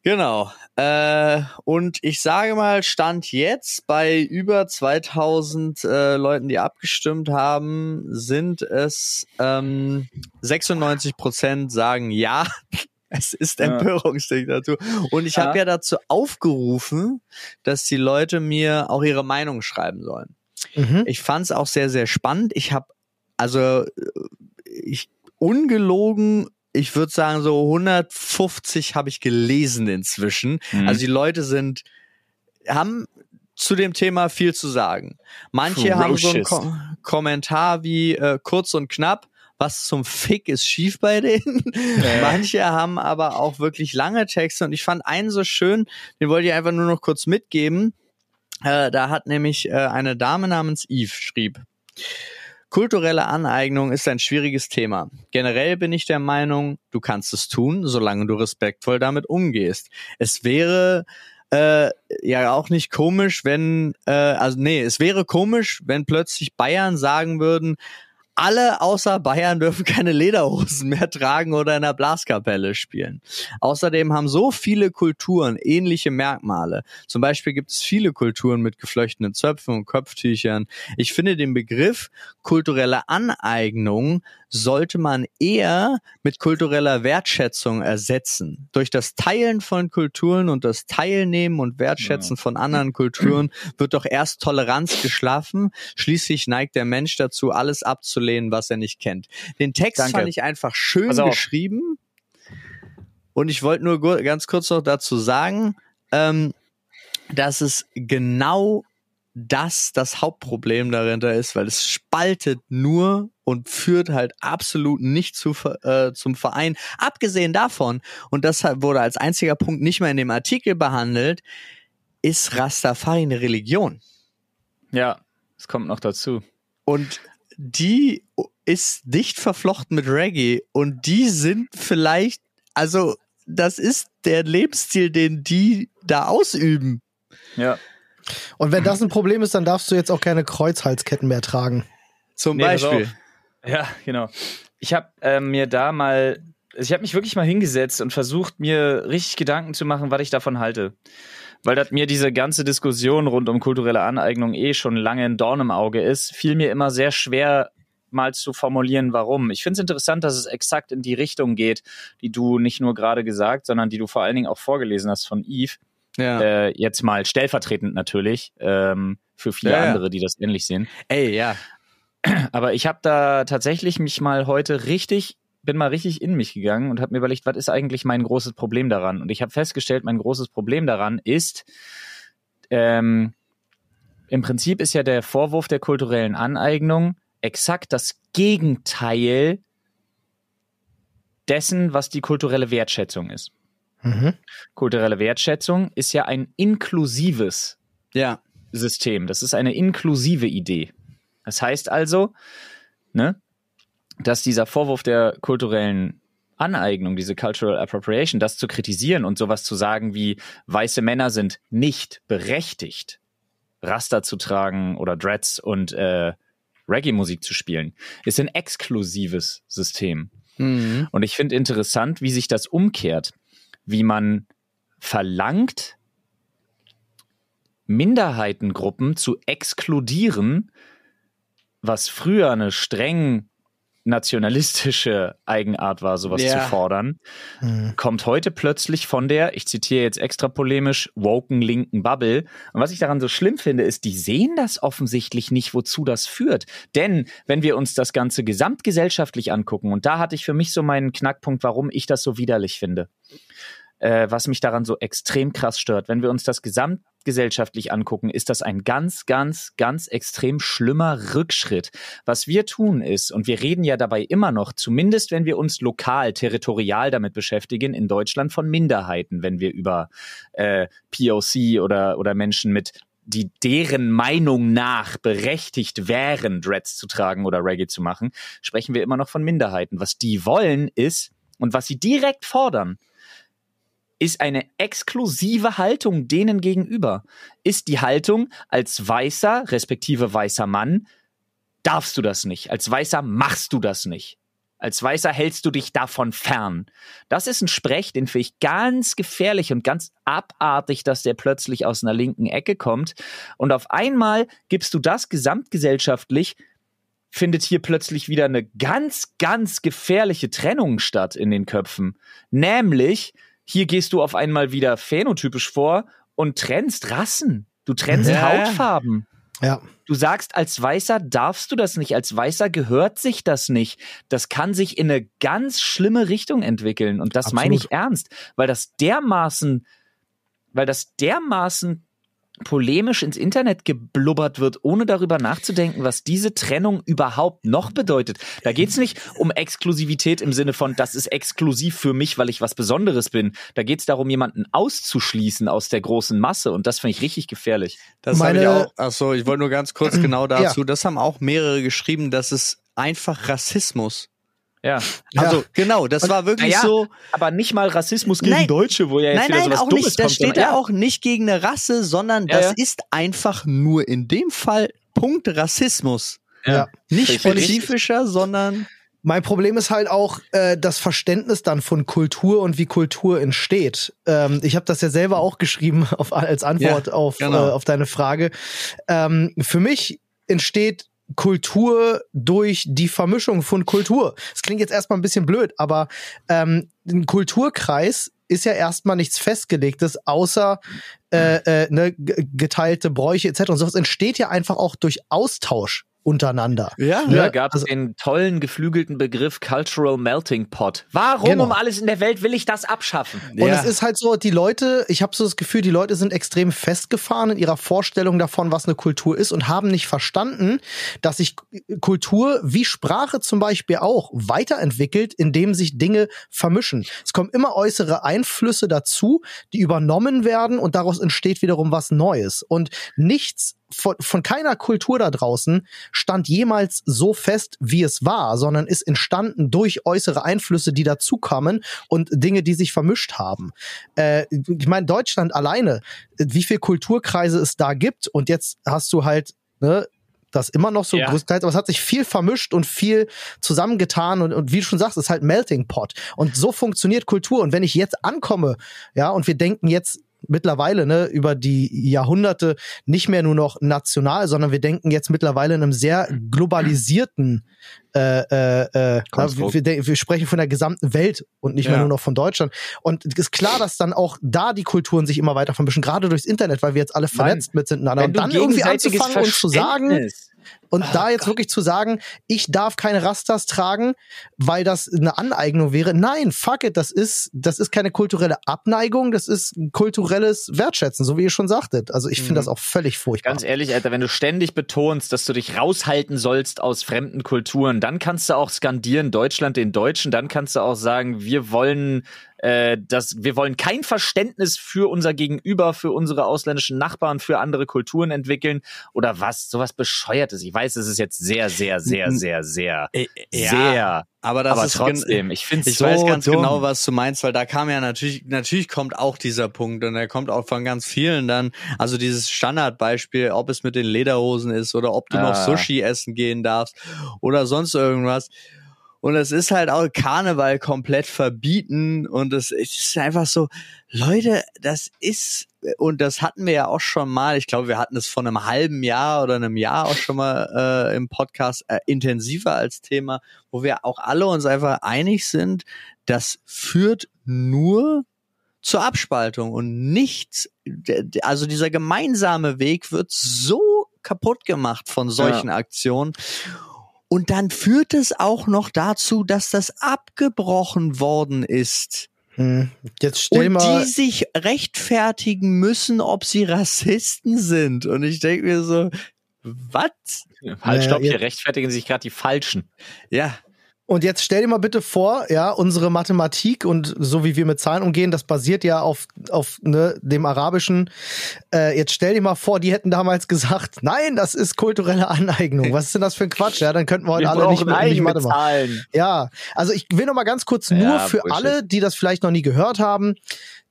Genau. Äh, und ich sage mal, Stand jetzt bei über 2000 äh, Leuten, die abgestimmt haben, sind es ähm, 96 Prozent sagen ja. *laughs* Es ist Empörungsdiktatur. Und ich habe ja. ja dazu aufgerufen, dass die Leute mir auch ihre Meinung schreiben sollen. Mhm. Ich fand es auch sehr, sehr spannend. Ich habe also ich ungelogen ich würde sagen, so 150 habe ich gelesen inzwischen. Mhm. Also die Leute sind, haben zu dem Thema viel zu sagen. Manche Ferocious. haben so einen Ko Kommentar wie äh, kurz und knapp, was zum Fick ist schief bei denen. Äh. *laughs* Manche haben aber auch wirklich lange Texte und ich fand einen so schön, den wollte ich einfach nur noch kurz mitgeben. Äh, da hat nämlich äh, eine Dame namens Eve schrieb, Kulturelle Aneignung ist ein schwieriges Thema. Generell bin ich der Meinung, du kannst es tun, solange du respektvoll damit umgehst. Es wäre äh, ja auch nicht komisch, wenn, äh, also nee, es wäre komisch, wenn plötzlich Bayern sagen würden, alle außer Bayern dürfen keine Lederhosen mehr tragen oder in der Blaskapelle spielen. Außerdem haben so viele Kulturen ähnliche Merkmale. Zum Beispiel gibt es viele Kulturen mit geflochtenen Zöpfen und Kopftüchern. Ich finde den Begriff kulturelle Aneignung sollte man eher mit kultureller Wertschätzung ersetzen. Durch das Teilen von Kulturen und das Teilnehmen und Wertschätzen ja. von anderen Kulturen wird doch erst Toleranz geschlafen. Schließlich neigt der Mensch dazu, alles abzulehnen, was er nicht kennt. Den Text Danke. fand ich einfach schön geschrieben. Und ich wollte nur ganz kurz noch dazu sagen, ähm, dass es genau das das Hauptproblem dahinter ist, weil es spaltet nur und führt halt absolut nicht zu, äh, zum Verein. Abgesehen davon, und das wurde als einziger Punkt nicht mehr in dem Artikel behandelt, ist Rastafari eine Religion. Ja, es kommt noch dazu. Und die ist dicht verflochten mit Reggae und die sind vielleicht, also das ist der Lebensstil, den die da ausüben. Ja. Und wenn das ein Problem ist, dann darfst du jetzt auch keine Kreuzhalsketten mehr tragen. Zum nee, Beispiel. Ja, genau. Ich habe äh, mir da mal, ich habe mich wirklich mal hingesetzt und versucht, mir richtig Gedanken zu machen, was ich davon halte. Weil das mir diese ganze Diskussion rund um kulturelle Aneignung eh schon lange ein Dorn im Auge ist, fiel mir immer sehr schwer, mal zu formulieren, warum. Ich finde es interessant, dass es exakt in die Richtung geht, die du nicht nur gerade gesagt, sondern die du vor allen Dingen auch vorgelesen hast von Eve. Ja. Äh, jetzt mal stellvertretend natürlich ähm, für viele ja, andere, die das ähnlich sehen. Ey, ja. *clears throat* Aber ich habe da tatsächlich mich mal heute richtig, bin mal richtig in mich gegangen und habe mir überlegt, was ist eigentlich mein großes Problem daran? Und ich habe festgestellt, mein großes Problem daran ist, ähm, im Prinzip ist ja der Vorwurf der kulturellen Aneignung exakt das Gegenteil dessen, was die kulturelle Wertschätzung ist. Mhm. Kulturelle Wertschätzung ist ja ein inklusives ja. System. Das ist eine inklusive Idee. Das heißt also, ne, dass dieser Vorwurf der kulturellen Aneignung, diese Cultural Appropriation, das zu kritisieren und sowas zu sagen wie weiße Männer sind nicht berechtigt, Raster zu tragen oder Dreads und äh, Reggae-Musik zu spielen, ist ein exklusives System. Mhm. Und ich finde interessant, wie sich das umkehrt wie man verlangt, Minderheitengruppen zu exkludieren, was früher eine streng nationalistische Eigenart war, sowas Ja. zu fordern, Mhm. kommt heute plötzlich von der, ich zitiere jetzt extra polemisch, woken linken Bubble. Und was ich daran so schlimm finde, ist, die sehen das offensichtlich nicht, wozu das führt. Denn wenn wir uns das Ganze gesamtgesellschaftlich angucken, und da hatte ich für mich so meinen Knackpunkt, warum ich das so widerlich finde, äh, was mich daran so extrem krass stört, wenn wir uns das gesamtgesellschaftlich angucken, ist das ein ganz, ganz, ganz extrem schlimmer Rückschritt. Was wir tun ist, und wir reden ja dabei immer noch, zumindest wenn wir uns lokal, territorial damit beschäftigen, in Deutschland von Minderheiten, wenn wir über äh, POC oder, oder Menschen mit die deren Meinung nach berechtigt wären, Dreads zu tragen oder Reggae zu machen, sprechen wir immer noch von Minderheiten. Was die wollen ist, und was sie direkt fordern, ist eine exklusive Haltung denen gegenüber. Ist die Haltung als weißer, respektive weißer Mann, darfst du das nicht. Als weißer machst du das nicht. Als Weißer hältst du dich davon fern. Das ist ein Sprech, den finde ich ganz gefährlich und ganz abartig, dass der plötzlich aus einer linken Ecke kommt. Und auf einmal gibst du das gesamtgesellschaftlich, findet hier plötzlich wieder eine ganz, ganz gefährliche Trennung statt in den Köpfen. Nämlich, hier gehst du auf einmal wieder phänotypisch vor und trennst Rassen. Du trennst Ja. Hautfarben. Ja. Du sagst, als Weißer darfst du das nicht, als Weißer gehört sich das nicht. Das kann sich in eine ganz schlimme Richtung entwickeln. Und das Absolut. meine ich ernst, weil das dermaßen, weil das dermaßen polemisch ins Internet geblubbert wird, ohne darüber nachzudenken, was diese Trennung überhaupt noch bedeutet. Da geht's nicht um Exklusivität im Sinne von, das ist exklusiv für mich, weil ich was Besonderes bin. Da geht's darum, jemanden auszuschließen aus der großen Masse. Und das finde ich richtig gefährlich. Das habe ich Meine- auch. Achso, ich wollte nur ganz kurz *clears throat* genau dazu. Das haben auch mehrere geschrieben. Das ist einfach Rassismus. Ja. Also genau, das war wirklich naja, so. Aber nicht mal Rassismus gegen Nein. Deutsche, wo ja jetzt Nein, wieder nein, sowas auch Dummes nicht. Das steht ja auch nicht gegen eine Rasse, sondern Ja, das ja. ist einfach nur in dem Fall Punkt Rassismus. Ja. Nicht Ich spezifischer, sondern Mein Problem ist halt auch äh, das Verständnis dann von Kultur und wie Kultur entsteht. Ähm, ich habe das ja selber auch geschrieben *laughs* auf, als Antwort Ja, auf, genau. äh, auf deine Frage. Ähm, für mich entsteht Kultur durch die Vermischung von Kultur. Das klingt jetzt erstmal ein bisschen blöd, aber ähm, ein Kulturkreis ist ja erstmal nichts Festgelegtes, außer äh, äh, ne, geteilte Bräuche etc. Und sowas entsteht ja einfach auch durch Austausch untereinander. ja, Früher Ja, gab es also- den tollen, geflügelten Begriff Cultural Melting Pot. Warum Genau. um alles in der Welt will ich das abschaffen? Und Ja. es ist halt so, die Leute, ich habe so das Gefühl, die Leute sind extrem festgefahren in ihrer Vorstellung davon, was eine Kultur ist und haben nicht verstanden, dass sich Kultur wie Sprache zum Beispiel auch weiterentwickelt, indem sich Dinge vermischen. Es kommen immer äußere Einflüsse dazu, die übernommen werden und daraus entsteht wiederum was Neues. Und nichts von, von keiner Kultur da draußen stand jemals so fest, wie es war, sondern ist entstanden durch äußere Einflüsse, die dazukamen und Dinge, die sich vermischt haben. Äh, ich meine, Deutschland alleine, wie viel Kulturkreise es da gibt und jetzt hast du halt, ne, das immer noch so Ja. größtenteils, aber es hat sich viel vermischt und viel zusammengetan und, und wie du schon sagst, es ist halt Melting Pot. Und so funktioniert Kultur. Und wenn ich jetzt ankomme, ja, und wir denken jetzt mittlerweile ne, über die Jahrhunderte nicht mehr nur noch national, sondern wir denken jetzt mittlerweile in einem sehr globalisierten äh, äh, äh, Konstrukt. wir, wir, sprechen von der gesamten Welt und nicht mehr Ja. nur noch von Deutschland. Und es ist klar, dass dann auch da die Kulturen sich immer weiter vermischen, gerade durchs Internet, weil wir jetzt alle vernetzt mit miteinander. Wenn Und dann irgendwie anzufangen und zu sagen, Und da jetzt wirklich zu sagen, ich darf keine Rastas tragen, weil das eine Aneignung wäre. Nein, fuck it, das ist, das ist keine kulturelle Abneigung, das ist kulturelles Wertschätzen, so wie ihr schon sagtet. Also ich finde das auch völlig furchtbar. Ganz ehrlich, Alter, wenn du ständig betonst, dass du dich raushalten sollst aus fremden Kulturen, dann kannst du auch skandieren, Deutschland den Deutschen, dann kannst du auch sagen, wir wollen äh, das, wir wollen kein Verständnis für unser Gegenüber, für unsere ausländischen Nachbarn, für andere Kulturen entwickeln oder was, sowas bescheuertes. Ich weiß, es ist jetzt sehr, sehr, sehr, sehr, sehr, Äh, ja, sehr, aber das aber ist trotzdem, ich finde Ich so weiß ganz dumm. genau, was du meinst, weil da kam ja natürlich, natürlich kommt auch dieser Punkt und der kommt auch von ganz vielen dann. Also dieses Standardbeispiel, ob es mit den Lederhosen ist oder ob du noch Ah. Sushi essen gehen darfst oder sonst irgendwas. Und es ist halt auch Karneval komplett verbieten und es ist einfach so, Leute, das ist, und das hatten wir ja auch schon mal, ich glaube, wir hatten es vor einem halben Jahr oder einem Jahr auch schon mal äh, im Podcast äh, intensiver als Thema, wo wir auch alle uns einfach einig sind, das führt nur zur Abspaltung und nichts, also dieser gemeinsame Weg wird so kaputt gemacht von solchen ja. Aktionen. Und dann führt es auch noch dazu, dass das abgebrochen worden ist. Hm. Jetzt stell und mal. die sich rechtfertigen müssen, ob sie Rassisten sind. Und ich denke mir so, was? Halt, stopp, hier rechtfertigen sich gerade die Falschen. Ja, und jetzt stell dir mal bitte vor, ja, unsere Mathematik und so wie wir mit Zahlen umgehen, das basiert ja auf, auf ne, dem Arabischen. Äh, jetzt stell dir mal vor, die hätten damals gesagt, nein, das ist kulturelle Aneignung. Was ist denn das für ein Quatsch? Ja, dann könnten wir heute wir alle nicht, nicht Mathe machen. Ja, also ich will noch mal ganz kurz nur ja, für Bullshit. alle, die das vielleicht noch nie gehört haben,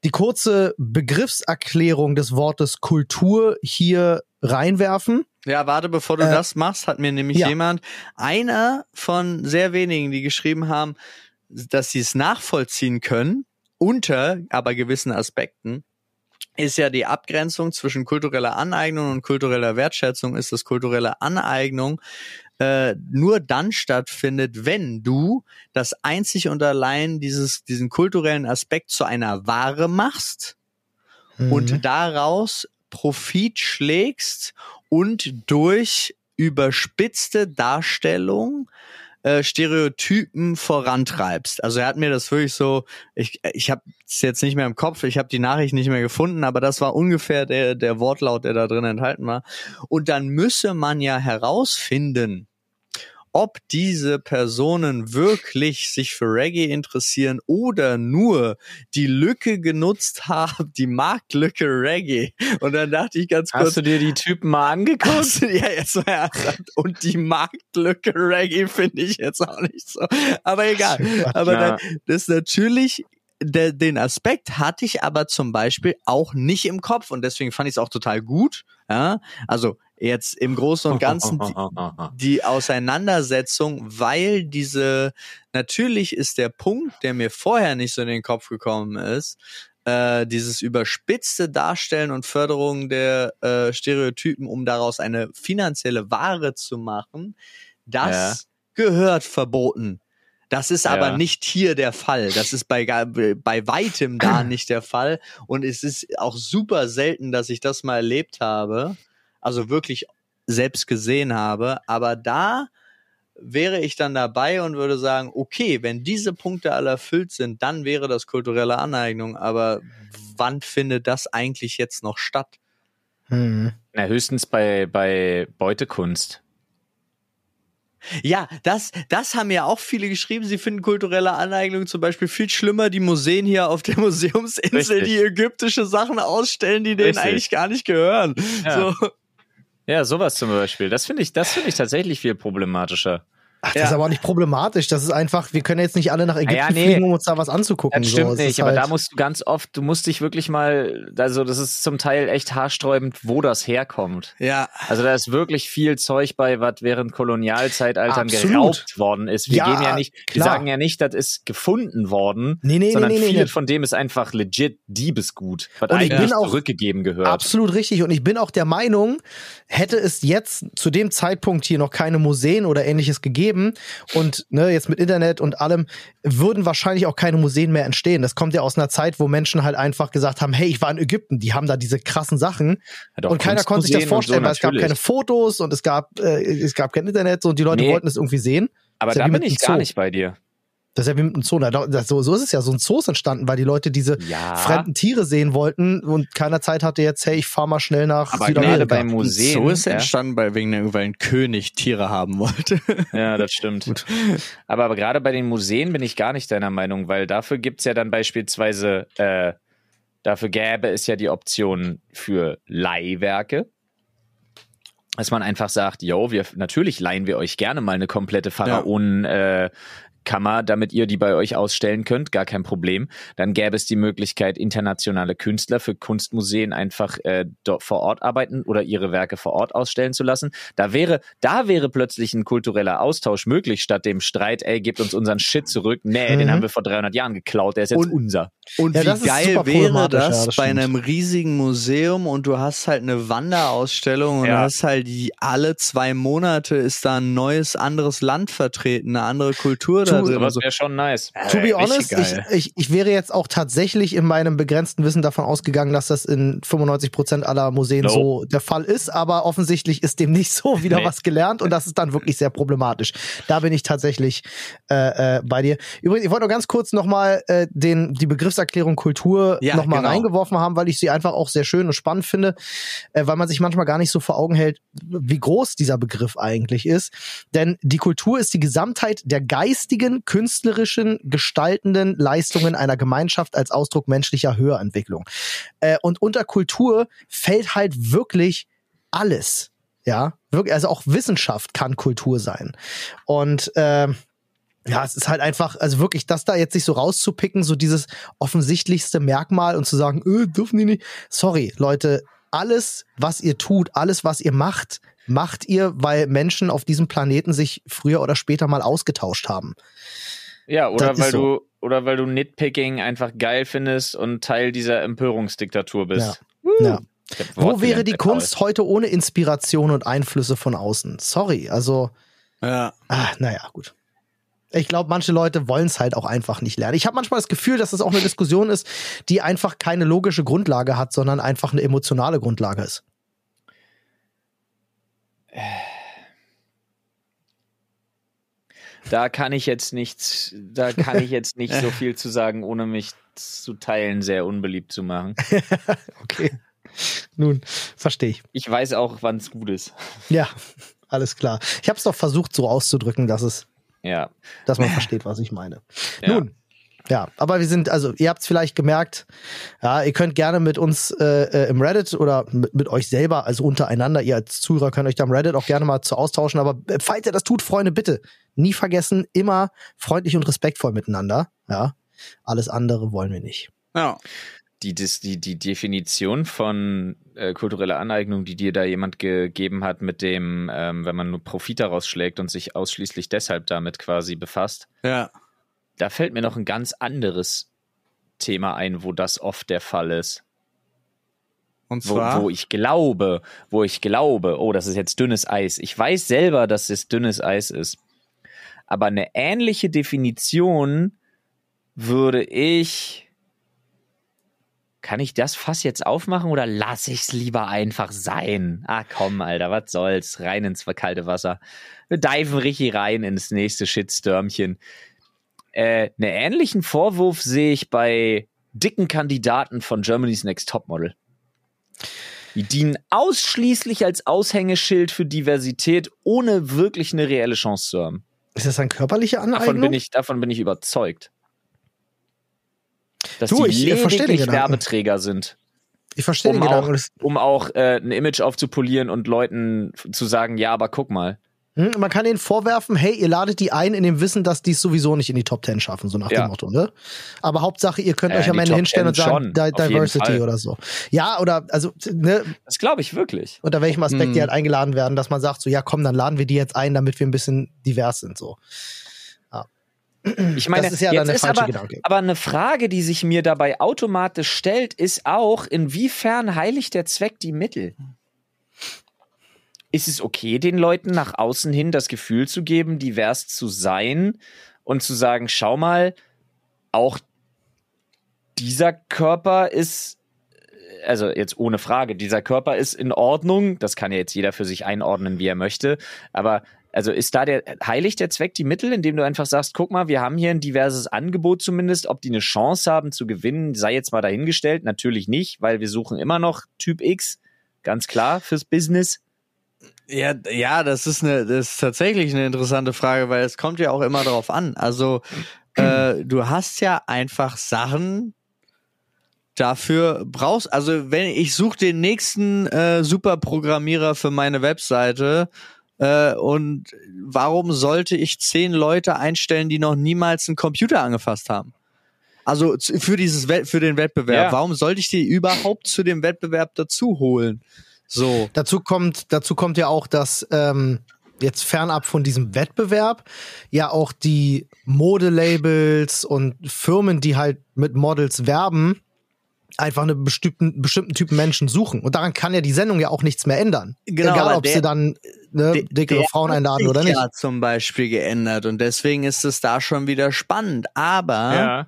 die kurze Begriffserklärung des Wortes Kultur hier reinwerfen. Ja, warte, bevor du äh, das machst, hat mir nämlich ja. jemand, einer von sehr wenigen, die geschrieben haben, dass sie es nachvollziehen können, unter aber gewissen Aspekten, ist ja die Abgrenzung zwischen kultureller Aneignung und kultureller Wertschätzung, ist das kulturelle Aneignung äh, nur dann stattfindet, wenn du das einzig und allein dieses, diesen kulturellen Aspekt zu einer Ware machst mhm. und daraus Profit schlägst und durch überspitzte Darstellung äh, Stereotypen vorantreibst. Also er hat mir das wirklich so, ich, ich habe es jetzt nicht mehr im Kopf, ich habe die Nachricht nicht mehr gefunden, aber das war ungefähr der, der Wortlaut, der da drin enthalten war. Und dann müsse man ja herausfinden, ob diese Personen wirklich sich für Reggae interessieren oder nur die Lücke genutzt haben, die Marktlücke Reggae. Und dann dachte ich ganz kurz. Hast du dir die Typen mal angeguckt? ja, jetzt mal ernsthaft. Und die Marktlücke Reggae finde ich jetzt auch nicht so. Aber egal. Aber dann, das ist natürlich der, den Aspekt hatte ich aber zum Beispiel auch nicht im Kopf und deswegen fand ich es auch total gut. Ja, also jetzt im Großen und Ganzen die, *laughs* die Auseinandersetzung, weil diese, natürlich ist der Punkt, der mir vorher nicht so in den Kopf gekommen ist, äh, dieses überspitzte Darstellen und Förderung der äh, Stereotypen, um daraus eine finanzielle Ware zu machen, das ja. gehört verboten. Das ist aber ja. nicht hier der Fall. Das ist bei, bei weitem da *clears throat* nicht der Fall. Und es ist auch super selten, dass ich das mal erlebt habe also wirklich selbst gesehen habe. Aber da wäre ich dann dabei und würde sagen, okay, wenn diese Punkte alle erfüllt sind, dann wäre das kulturelle Aneignung. Aber wann findet das eigentlich jetzt noch statt? Hm. Na, höchstens bei, bei Beutekunst. Ja, das, das haben ja auch viele geschrieben. Sie finden kulturelle Aneignung zum Beispiel viel schlimmer. Die Museen hier auf der *laughs* Museumsinsel, Richtig. die ägyptische Sachen ausstellen, die denen Richtig. eigentlich gar nicht gehören. Ja. So. Ja, sowas zum Beispiel. Das finde ich, das finde ich tatsächlich viel problematischer. Ach, das ja. ist aber auch nicht problematisch. Das ist einfach, wir können jetzt nicht alle nach Ägypten ja, nee. fliegen, um uns da was anzugucken. Das stimmt so. nicht, aber halt da musst du ganz oft, du musst dich wirklich mal, also das ist zum Teil echt haarsträubend, wo das herkommt. Ja. Also da ist wirklich viel Zeug bei, was während Kolonialzeitaltern Absolut. geraubt worden ist. Wir ja, gehen ja nicht, wir sagen ja nicht, das ist gefunden worden, nee, nee, sondern nee, nee, viel nee. von dem ist einfach legit Diebesgut, was und eigentlich auch zurückgegeben gehört. Absolut richtig. Und ich bin auch der Meinung, hätte es jetzt zu dem Zeitpunkt hier noch keine Museen oder ähnliches gegeben, geben und ne, jetzt mit Internet und allem würden wahrscheinlich auch keine Museen mehr entstehen. Das kommt ja aus einer Zeit, wo Menschen halt einfach gesagt haben, hey, ich war in Ägypten, die haben da diese krassen Sachen ja, und keiner konnte sich das vorstellen, so, weil es gab keine Fotos und es gab äh, es gab kein Internet und die Leute nee. wollten es irgendwie sehen. Aber da bin ich gar nicht bei dir. Das ist ja wie mit einem Zoo. So, so ist es ja. So ein Zoo ist entstanden, weil die Leute diese ja. fremden Tiere sehen wollten und keiner Zeit hatte jetzt, hey, ich fahr mal schnell nach Aber gerade beim Museum. So ist ja. entstanden, weil wegen weil ein König Tiere haben wollte. Ja, das stimmt. aber, aber gerade bei den Museen bin ich gar nicht deiner Meinung, weil dafür gibt's ja dann beispielsweise, äh, dafür gäbe es ja die Option für Leihwerke dass man einfach sagt, yo, wir natürlich leihen wir euch gerne mal eine komplette Pharaonen ja. äh, Kunstkammer, damit ihr die bei euch ausstellen könnt, gar kein Problem. Dann gäbe es die Möglichkeit, internationale Künstler für Kunstmuseen einfach äh, dort vor Ort arbeiten oder ihre Werke vor Ort ausstellen zu lassen. Da wäre, da wäre plötzlich ein kultureller Austausch möglich, statt dem Streit, ey, gebt uns unseren Shit zurück. Nee, Mhm. den haben wir vor 300 Jahren geklaut, der ist jetzt Und- unser. Und Ja, das wie geil wäre das, ja, das bei einem riesigen Museum und du hast halt eine Wanderausstellung und Ja. du hast halt die, alle zwei Monate ist da ein neues, anderes Land vertreten, eine andere Kultur da Tu- drin. Das wäre schon nice. To be Äh, honest, ich, ich, ich wäre jetzt auch tatsächlich in meinem begrenzten Wissen davon ausgegangen, dass das in 95% aller Museen Nope. so der Fall ist, aber offensichtlich ist dem nicht so wieder Nee. was gelernt und das ist dann wirklich sehr problematisch. Da bin ich tatsächlich äh, äh, bei dir. Übrigens, ich wollte noch ganz kurz nochmal äh, den die Begriffserklärung Kultur Ja, nochmal genau. reingeworfen haben, weil ich sie einfach auch sehr schön und spannend finde, äh, weil man sich manchmal gar nicht so vor Augen hält, wie groß dieser Begriff eigentlich ist. Denn die Kultur ist die Gesamtheit der geistigen, künstlerischen, gestaltenden Leistungen einer Gemeinschaft als Ausdruck menschlicher Höherentwicklung. Äh, und unter Kultur fällt halt wirklich alles. Ja, wirklich, also auch Wissenschaft kann Kultur sein. Und äh, ja, es ist halt einfach, also wirklich, das da jetzt sich so rauszupicken, so dieses offensichtlichste Merkmal und zu sagen, öh, dürfen die nicht. Sorry, Leute, alles, was ihr tut, alles, was ihr macht, macht ihr, weil Menschen auf diesem Planeten sich früher oder später mal ausgetauscht haben. Ja, oder Das weil so. du oder weil du Nitpicking einfach geil findest und Teil dieser Empörungsdiktatur bist. Ja. Wo wäre die Kunst heute ohne Inspiration und Einflüsse von außen? Sorry, also, Ja. ah, naja, gut. Ich glaube, manche Leute wollen es halt auch einfach nicht lernen. Ich habe manchmal das Gefühl, dass es auch eine Diskussion ist, die einfach keine logische Grundlage hat, sondern einfach eine emotionale Grundlage ist. Da kann ich jetzt nichts, da kann ich jetzt nicht so *laughs* viel zu sagen, ohne mich zu teilen sehr unbeliebt zu machen. *laughs* Okay. Nun, verstehe ich. Ich weiß auch, wann es gut ist. *laughs* Ja, alles klar. Ich habe es doch versucht, so auszudrücken, dass es, Ja. dass man versteht, was ich meine. ja. Nun, ja, aber wir sind, also ihr habt es vielleicht gemerkt, ja, ihr könnt gerne mit uns äh, äh, im Reddit oder mit, mit euch selber, also untereinander, ihr als Zuhörer könnt euch da im Reddit auch gerne mal zu austauschen, aber falls ihr das tut, Freunde, bitte nie vergessen, immer freundlich und respektvoll miteinander, ja. Alles andere wollen wir nicht. ja. die, das, die, die Definition von äh, kultureller Aneignung, die dir da jemand gegeben hat, mit dem, ähm, wenn man nur Profit daraus schlägt und sich ausschließlich deshalb damit quasi befasst, Ja. Da fällt mir noch ein ganz anderes Thema ein, wo das oft der Fall ist. Und Wo, zwar. wo ich glaube, wo ich glaube, oh, das ist jetzt dünnes Eis. Ich weiß selber, dass es dünnes Eis ist. Aber eine ähnliche Definition würde ich. Kann ich das Fass jetzt aufmachen oder lasse ich es lieber einfach sein? Ah, komm, Alter, was soll's? Rein ins kalte Wasser. Wir diven richtig rein ins nächste Shitstürmchen. Äh, einen ähnlichen Vorwurf sehe ich bei dicken Kandidaten von Germany's Next Topmodel. Die dienen ausschließlich als Aushängeschild für Diversität, ohne wirklich eine reelle Chance zu haben. Ist das eine körperliche Aneignung? Davon bin ich, davon bin ich überzeugt. Dass Du, die ich, lediglich. Werbeträger sind, ich verstehe den um Gedanken. auch, um auch äh, ein Image aufzupolieren und Leuten zu sagen, ja, aber guck mal. Hm, Man kann ihnen vorwerfen, hey, ihr ladet die ein in dem Wissen, dass die es sowieso nicht in die Top Ten schaffen, so nach Ja. dem Motto, ne? Aber Hauptsache, ihr könnt Äh, euch am Ende Top hinstellen 10 und sagen, schon, Diversity oder so. Ja, oder, also, ne, Das glaube ich wirklich. unter welchem Aspekt Hm. die halt eingeladen werden, dass man sagt, so, ja, komm, dann laden wir die jetzt ein, damit wir ein bisschen divers sind, so. Ich meine, das ist ja jetzt ist falsche aber, Gedanke. aber eine Frage, die sich mir dabei automatisch stellt, ist auch, inwiefern heiligt der Zweck die Mittel? Ist es okay, den Leuten nach außen hin das Gefühl zu geben, divers zu sein und zu sagen, schau mal, auch dieser Körper ist, also jetzt ohne Frage, dieser Körper ist in Ordnung. Das kann ja jetzt jeder für sich einordnen, wie er möchte. Aber also ist da der heiligt der Zweck die Mittel, indem du einfach sagst, guck mal, wir haben hier ein diverses Angebot zumindest, ob die eine Chance haben zu gewinnen, sei jetzt mal dahingestellt. Natürlich nicht, weil wir suchen immer noch Typ X, ganz klar fürs Business. Ja, ja, das ist eine, das ist tatsächlich eine interessante Frage, weil es kommt ja auch immer darauf an. Also äh, du hast ja einfach Sachen dafür brauchst. Also wenn ich suche den nächsten äh, Superprogrammierer für meine Webseite Äh, und warum sollte ich zehn Leute einstellen, die noch niemals einen Computer angefasst haben? Also für dieses Wett- für den Wettbewerb. Ja. Warum sollte ich die überhaupt zu dem Wettbewerb dazu holen? So. Dazu kommt, dazu kommt ja auch, dass ähm, jetzt fernab von diesem Wettbewerb ja auch die Modelabels und Firmen, die halt mit Models werben, einfach einen bestimmten, bestimmten Typen Menschen suchen. Und daran kann ja die Sendung ja auch nichts mehr ändern. Genau, Egal, ob der- sie dann ne, Der- dickere der Frauen einladen oder nicht. Ja, zum Beispiel geändert und deswegen ist es da schon wieder spannend. Aber Ja.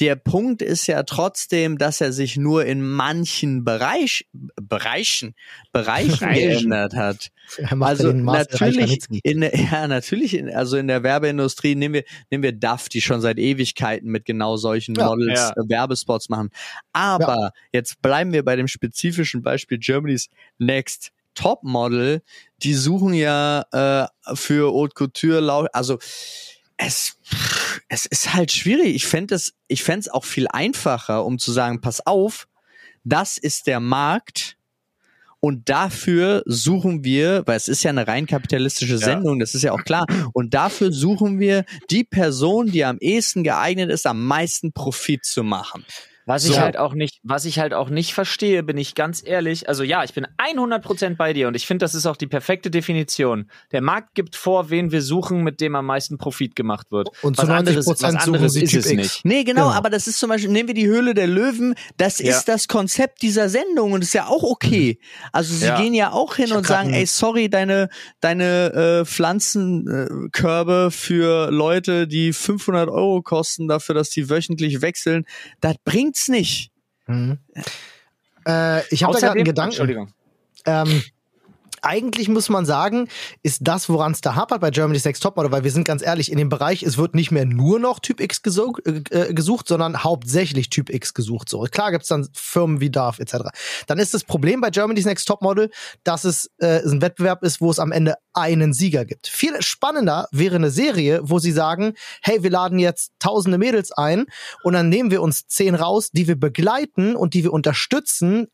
Der Punkt ist ja trotzdem, dass er sich nur in manchen Bereich, Bereichen, Bereichen Bereichen. geändert hat. Er macht Also ja natürlich, in, der- ja natürlich, in, also in der Werbeindustrie nehmen wir nehmen wir DAF, die schon seit Ewigkeiten mit genau solchen Ja. Models Ja. äh, Werbespots machen. Aber jetzt bleiben wir bei dem spezifischen Beispiel Germany's Next Top Model. Die suchen ja äh, für Haute Couture, also es, es ist halt schwierig. Ich fände es, ich fände es auch viel einfacher, um zu sagen, pass auf, das ist der Markt und dafür suchen wir, weil es ist ja eine rein kapitalistische Sendung, das ist ja auch klar, und dafür suchen wir die Person, die am ehesten geeignet ist, am meisten Profit zu machen. Was ich So. halt auch nicht, was ich halt auch nicht verstehe, bin ich ganz ehrlich. Also ja, ich bin 100% bei dir und ich finde, das ist auch die perfekte Definition. Der Markt gibt vor, wen wir suchen, mit dem am meisten Profit gemacht wird. Und zu was 90% anderes, was suchen anderes sie ist Typ es X. nicht. Nee, genau, Genau. aber das ist zum Beispiel, nehmen wir die Höhle der Löwen, das Ja. ist das Konzept dieser Sendung und ist ja auch okay. Also sie Ja. gehen ja auch hin Ich und sagen, ey, sorry, deine, deine äh, Pflanzenkörbe für Leute, die 500 Euro kosten, dafür, dass die wöchentlich wechseln, das bringt's nicht. Mhm. Äh, ich habe da gerade einen Gedanken. Entschuldigung. Ähm, eigentlich muss man sagen, ist das, woran es da hapert bei Germany's Next Topmodel, weil wir sind ganz ehrlich, in dem Bereich, es wird nicht mehr nur noch Typ X gesucht, äh, gesucht sondern hauptsächlich Typ X gesucht. So klar gibt's dann Firmen wie DAF etc. Dann ist das Problem bei Germany's Next Topmodel, dass es äh, ein Wettbewerb ist, wo es am Ende einen Sieger gibt. Viel spannender wäre eine Serie, wo sie sagen, hey, wir laden jetzt tausende Mädels ein und dann nehmen wir uns zehn raus, die wir begleiten und die wir unterstützen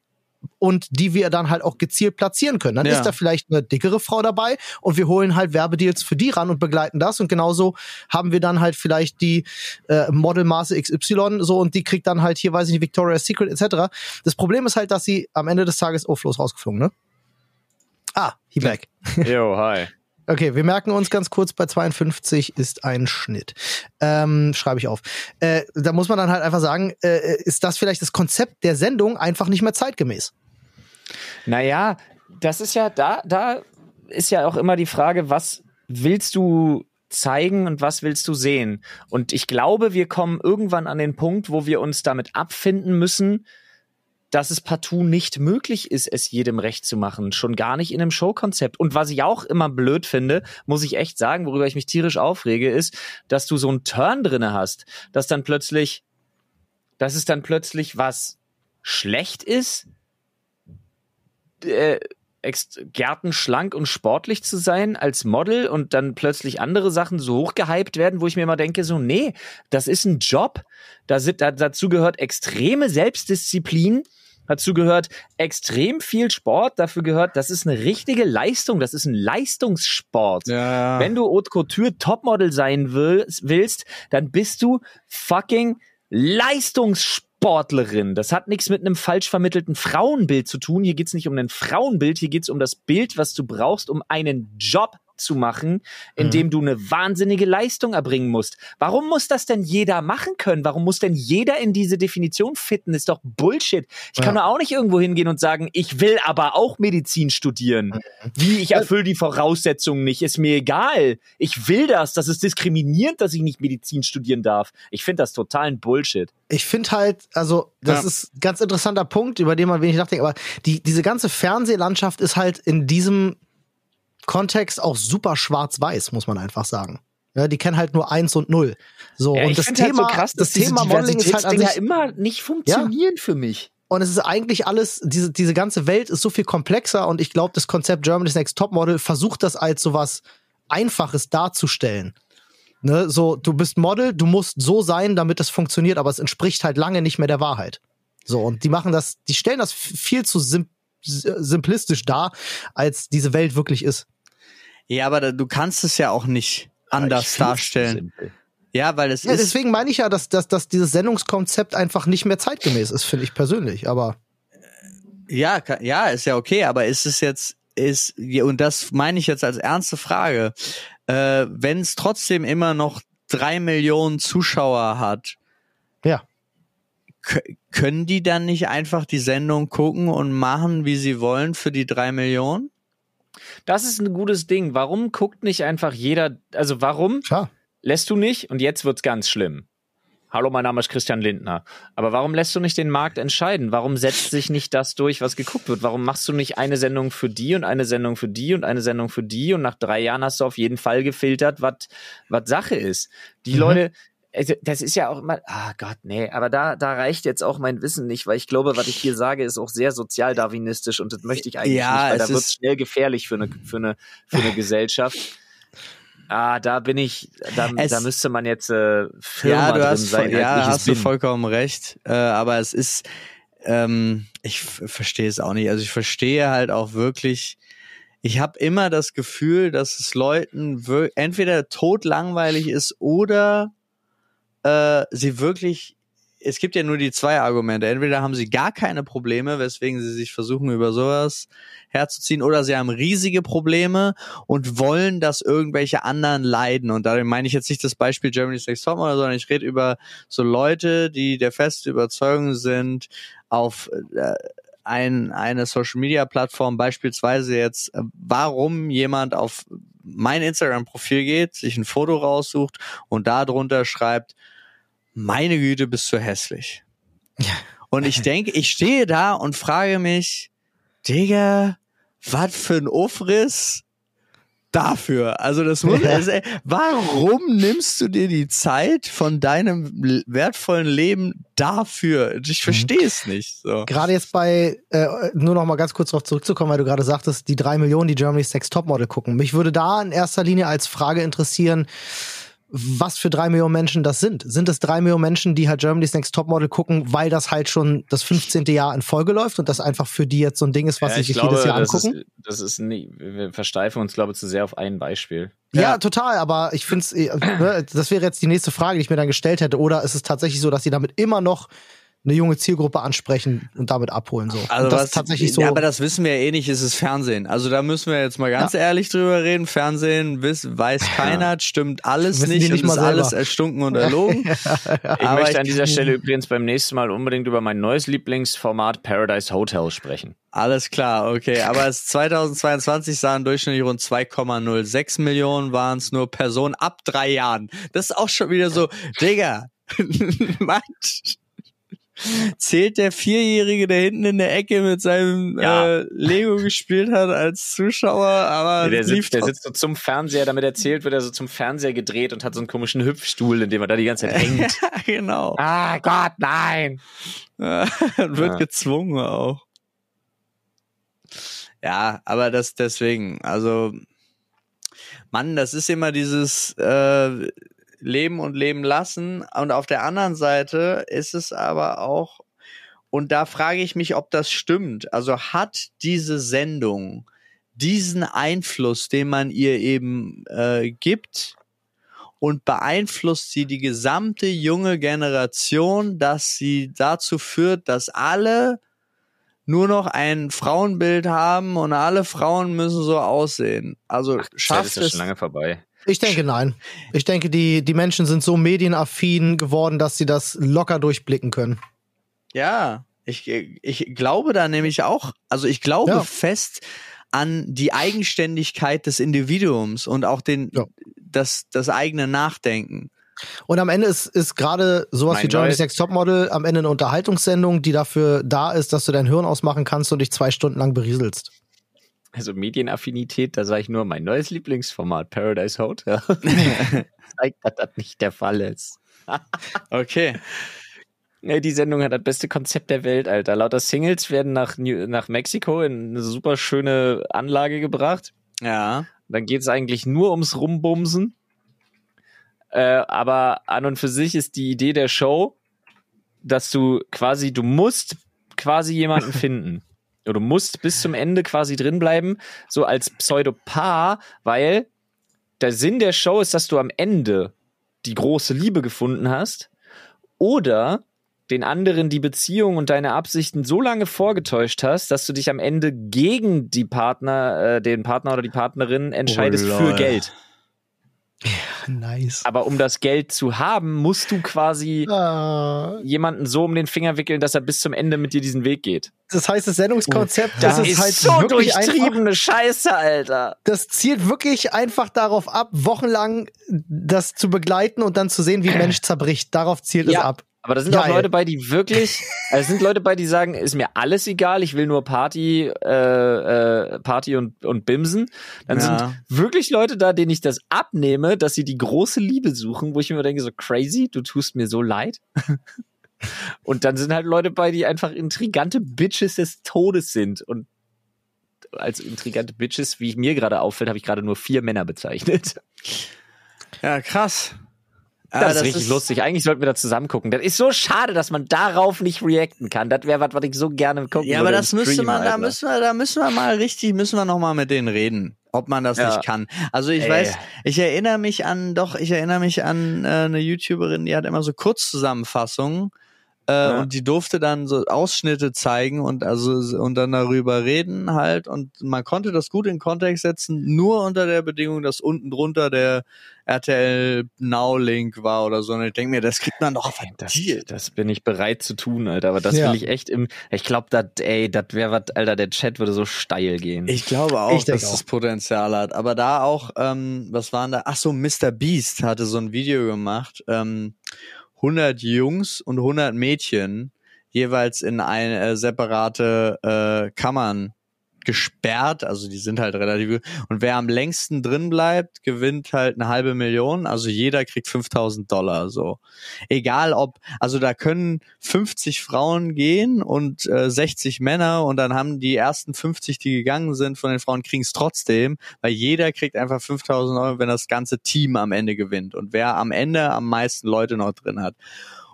und die wir dann halt auch gezielt platzieren können. Dann Ja. ist da vielleicht eine dickere Frau dabei und wir holen halt Werbedeals für die ran und begleiten das und genauso haben wir dann halt vielleicht die äh, Modelmaße XY so und die kriegt dann halt hier, weiß ich nicht, Victoria's Secret etc. Das Problem ist halt, dass sie am Ende des Tages, oh, Flo rausgeflogen, ne? Ah, he back. Jo, hi. *laughs* Okay, wir merken uns ganz kurz, bei 52 ist ein Schnitt. Ähm, schreibe ich auf. Äh, da muss man dann halt einfach sagen, äh, ist das vielleicht das Konzept der Sendung einfach nicht mehr zeitgemäß? Naja, das ist ja, da, da ist ja auch immer die Frage, was willst du zeigen und was willst du sehen? Und ich glaube, wir kommen irgendwann an den Punkt, wo wir uns damit abfinden müssen, dass es partout nicht möglich ist, es jedem recht zu machen. Schon gar nicht in einem Showkonzept. Und was ich auch immer blöd finde, muss ich echt sagen, worüber ich mich tierisch aufrege, ist, dass du so einen Turn drinne hast, dass dann plötzlich, dass es dann plötzlich was schlecht ist, äh, gärtenschlank und sportlich zu sein als Model und dann plötzlich andere Sachen so hochgehypt werden, wo ich mir immer denke, so, nee, das ist ein Job. Da sind, da, dazu gehört extreme Selbstdisziplin. Dazu gehört extrem viel Sport. Dafür gehört, das ist eine richtige Leistung. Das ist ein Leistungssport. Ja. Wenn du Haute Couture Topmodel sein willst, willst, dann bist du fucking Leistungssportlerin. Das hat nichts mit einem falsch vermittelten Frauenbild zu tun. Hier geht's nicht um ein Frauenbild, hier geht's um das Bild, was du brauchst, um einen Job zu machen, in dem du eine wahnsinnige Leistung erbringen musst. Warum muss das denn jeder machen können? Warum muss denn jeder in diese Definition fitten? Ist doch Bullshit. Ich kann Ja. doch auch nicht irgendwo hingehen und sagen, ich will aber auch Medizin studieren. Wie, ich erfülle die Voraussetzungen nicht, ist mir egal. Ich will das. Das ist diskriminierend, dass ich nicht Medizin studieren darf. Ich finde das totalen Bullshit. Ich finde halt, also das Ja. ist ein ganz interessanter Punkt, über den man wenig nachdenkt, aber die, diese ganze Fernsehlandschaft ist halt in diesem Kontext auch super schwarz-weiß, muss man einfach sagen. Ja, die kennen halt nur eins und null. So, Ja, und das Thema, halt so krass, das Thema Modeling ist halt an sich, immer nicht funktionieren für mich. und es ist eigentlich alles, diese, diese ganze Welt ist so viel komplexer und ich glaube, das Konzept Germany's Next Topmodel versucht das als sowas Einfaches darzustellen. Ne, so, du bist Model, du musst so sein, damit das funktioniert, aber es entspricht halt lange nicht mehr der Wahrheit. So, und die machen das, die stellen das viel zu sim simplistisch dar, als diese Welt wirklich ist. Ja, aber da, du kannst es ja auch nicht anders darstellen. Ja, weil es Ja, ist. deswegen meine ich ja, dass, dass, dass dieses Sendungskonzept einfach nicht mehr zeitgemäß ist, finde ich persönlich. Aber Ja, ka- ja, ist ja okay, aber ist es jetzt, ist, ja, und das meine ich jetzt als ernste Frage, äh, wenn es trotzdem immer noch drei Millionen Zuschauer hat, ja. können die dann nicht einfach die Sendung gucken und machen, wie sie wollen für die drei Millionen? Das ist ein gutes Ding. Warum guckt nicht einfach jeder, also warum Klar. lässt du nicht, und jetzt wird's ganz schlimm. Hallo, mein Name ist Christian Lindner. Aber warum lässt du nicht den Markt entscheiden? Warum setzt sich nicht das durch, was geguckt wird? Warum machst du nicht eine Sendung für die und eine Sendung für die und eine Sendung für die und nach drei Jahren hast du auf jeden Fall gefiltert, was was Sache ist? Die Mhm. Leute, also das ist ja auch immer, ah Gott, nee, aber da, da reicht jetzt auch mein Wissen nicht, weil ich glaube, was ich hier sage, ist auch sehr sozialdarwinistisch und das möchte ich eigentlich Ja, nicht, weil es da wird schnell gefährlich für eine, für eine, für eine *laughs* Gesellschaft. Ah, da bin ich, da, Es- da müsste man jetzt äh, Firma ja, du hast, sein. ja, hast du bin. vollkommen recht. Äh, aber es ist, ähm, ich verstehe es auch nicht. Also ich verstehe halt auch wirklich. Ich habe immer das Gefühl, dass es Leuten entweder totlangweilig ist oder äh, sie wirklich. Es gibt ja nur die zwei Argumente. Entweder haben sie gar keine Probleme, weswegen sie sich versuchen, über sowas herzuziehen, oder sie haben riesige Probleme und wollen, dass irgendwelche anderen leiden. Und da meine ich jetzt nicht das Beispiel Germany's Next Topmodel, sondern ich rede über so Leute, die der festen Überzeugung sind, auf äh, ein, eine Social Media Plattform, beispielsweise jetzt, äh, warum jemand auf mein Instagram-Profil geht, sich ein Foto raussucht und da drunter schreibt, meine Güte, bist du hässlich. Und ich denke, ich stehe da und frage mich, Digga, was für ein Aufriss dafür. Also das muss, also, ey, warum nimmst du dir die Zeit von deinem wertvollen Leben dafür? Ich verstehe es nicht. So. Gerade jetzt bei, äh, nur noch mal ganz kurz darauf zurückzukommen, weil du gerade sagtest, die drei Millionen, die Germany's Next Topmodel gucken. Mich würde da in erster Linie als Frage interessieren, was für drei Millionen Menschen das sind. Sind es drei Millionen Menschen, die halt Germany's Next Topmodel gucken, weil das halt schon das 15. Jahr in Folge läuft und das einfach für die jetzt so ein Ding ist, was Ja, sie ich sich glaube, jedes Jahr das angucken? Ist, das ist nie, wir versteifen uns, glaube ich, zu sehr auf ein Beispiel. Ja, Ja. total, aber ich finde es, das wäre jetzt die nächste Frage, die ich mir dann gestellt hätte. Oder ist es tatsächlich so, dass sie damit immer noch eine junge Zielgruppe ansprechen und damit abholen? So. Also und das was, ist tatsächlich so. Ja, aber das wissen wir ja eh nicht, es ist Fernsehen. Also da müssen wir jetzt mal ganz ehrlich drüber reden. Fernsehen wiss, weiß keiner, stimmt alles nicht, nicht und mal ist alles erstunken und erlogen. *laughs* Ich Aber möchte ich- an dieser Stelle übrigens beim nächsten Mal unbedingt über mein neues Lieblingsformat Paradise Hotel sprechen. Alles klar, okay. Aber es 2022 sahen durchschnittlich rund 2,06 Millionen waren es nur Personen ab drei Jahren. Das ist auch schon wieder so, Digga, *laughs* was? Zählt der Vierjährige, der hinten in der Ecke mit seinem Ja. äh, Lego gespielt hat als Zuschauer, aber der, es lief sitzt, der sitzt so zum Fernseher, damit erzählt wird er so zum Fernseher gedreht und hat so einen komischen Hüpfstuhl, in dem er da die ganze Zeit *laughs* hängt. Ja, genau. ah Gott, nein! *laughs* Wird Ja. gezwungen auch. Ja, aber das deswegen, also Mann, das ist immer dieses äh, Leben und Leben lassen. Und auf der anderen Seite ist es aber auch, und da frage ich mich, ob das stimmt. Also hat diese Sendung diesen Einfluss, den man ihr eben äh, gibt, und beeinflusst sie die gesamte junge Generation, dass sie dazu führt, dass alle nur noch ein Frauenbild haben und alle Frauen müssen so aussehen. Also Zeit schafft ist ja es. schon lange vorbei. Ich denke nein. Ich denke, die, die Menschen sind so medienaffin geworden, dass sie das locker durchblicken können. Ja, ich, ich glaube da nämlich auch, also ich glaube Ja. fest an die Eigenständigkeit des Individuums und auch den, Ja. das, das eigene Nachdenken. Und am Ende ist, ist gerade sowas Mein wie Germany's Next Topmodel am Ende eine Unterhaltungssendung, die dafür da ist, dass du dein Hirn ausmachen kannst und dich zwei Stunden lang berieselst. Also Medienaffinität, da sage ich nur mein neues Lieblingsformat, Paradise Hotel. *laughs* Zeigt, dass das nicht der Fall ist. *laughs* Okay. Ja, die Sendung hat das beste Konzept der Welt, Alter. Lauter Singles werden nach, New nach Mexiko in eine super schöne Anlage gebracht. Ja. Dann geht es eigentlich nur ums Rumbumsen. Äh, aber an und für sich ist die Idee der Show, dass du quasi, du musst quasi jemanden *laughs* finden. Oder du musst bis zum Ende quasi drin bleiben, so als Pseudopaar, weil der Sinn der Show ist, dass du am Ende die große Liebe gefunden hast oder den anderen die Beziehung und deine Absichten so lange vorgetäuscht hast, dass du dich am Ende gegen die Partner, äh, den Partner oder die Partnerin entscheidest Oh, für. Geld. *laughs* Nice. Aber um das Geld zu haben, musst du quasi Ah, jemanden so um den Finger wickeln, dass er bis zum Ende mit dir diesen Weg geht. das heißt, das Sendungskonzept, Das, das, ist, ist halt so wirklich einfach, durchtriebene Scheiße, Alter. das zielt wirklich einfach darauf ab, wochenlang das zu begleiten und dann zu sehen, wie ein *clears throat* Mensch zerbricht. Darauf zielt es Ja. ab. Aber da sind auch Geil. Leute bei, die wirklich, *laughs* also es sind Leute bei, die sagen, ist mir alles egal, ich will nur Party, äh, äh, Party und, und Bimsen. Dann Ja. sind wirklich Leute da, denen ich das abnehme, dass sie die große Liebe suchen, wo ich mir immer denke, so crazy, du tust mir so leid. *laughs* und dann sind halt Leute bei, die einfach intrigante Bitches des Todes sind. Und als intrigante Bitches, wie mir gerade auffällt, habe ich gerade nur vier Männer bezeichnet. Ja, krass. Das, Ah, ist richtig lustig. Eigentlich sollten wir da zusammen gucken. Das ist so schade, dass man darauf nicht reacten kann. Das wäre was, was ich so gerne gucken Ja, würde. aber im das müsste man, da Alter. müssen wir, da müssen wir mal richtig, müssen wir noch mal mit denen reden, ob man das Ja. nicht kann. Also ich Ey. weiß, ich erinnere mich an, doch, ich erinnere mich an äh, eine YouTuberin, die hat immer so Kurzzusammenfassungen. Äh, Ja. Und die durfte dann so Ausschnitte zeigen und also und dann darüber reden halt und man konnte das gut in Kontext setzen, nur unter der Bedingung, dass unten drunter der RTL Now Link war oder so. Und ich denke mir, das kriegt man doch Das, verdient. das bin ich bereit zu tun, Alter. Aber das Ja. will ich echt im. Ich glaube, das, ey, das wäre was, Alter, der Chat würde so steil gehen. Ich glaube auch, Ich dass auch. es Potenzial hat. Aber da auch, ähm, was waren da? Ach so, Mr. Beast hatte so ein Video gemacht. Ähm, 100 Jungs und 100 Mädchen jeweils in eine äh, separate äh, Kammern gesperrt, also die sind halt relativ und wer am längsten drin bleibt, gewinnt halt eine halbe Million, also jeder kriegt 5000 Dollar so. Egal ob, also da können 50 Frauen gehen und äh, 60 Männer und dann haben die ersten 50, die gegangen sind von den Frauen, kriegen es trotzdem, weil jeder kriegt einfach 5000 Euro, wenn das ganze Team am Ende gewinnt und wer am Ende am meisten Leute noch drin hat.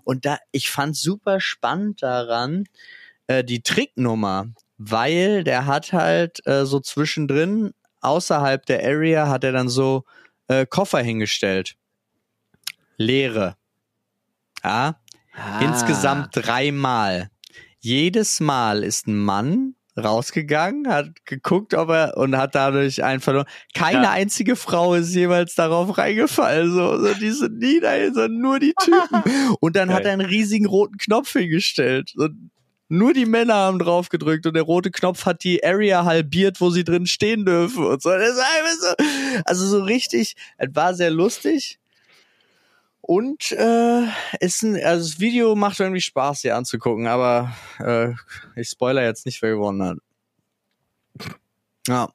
Und da, ich fand super spannend daran, äh, die Tricknummer, weil der hat halt äh, so zwischendrin, außerhalb der Area, hat er dann so äh, Koffer hingestellt. Leere. Ja, Ah. insgesamt dreimal. Jedes Mal ist ein Mann rausgegangen, hat geguckt, ob er und hat dadurch einen verloren. Keine Ja. einzige Frau ist jeweils darauf reingefallen. So, so die sind nie dahin, sondern nur die Typen. *laughs* Und dann hat Geil. er einen riesigen roten Knopf hingestellt. So, nur die Männer haben drauf gedrückt und der rote Knopf hat die Area halbiert, wo sie drin stehen dürfen und so. Also so richtig, es war sehr lustig. Und äh, ist ein, also das Video macht irgendwie Spaß, hier anzugucken, aber äh, ich spoiler jetzt nicht, wer gewonnen hat. Ja,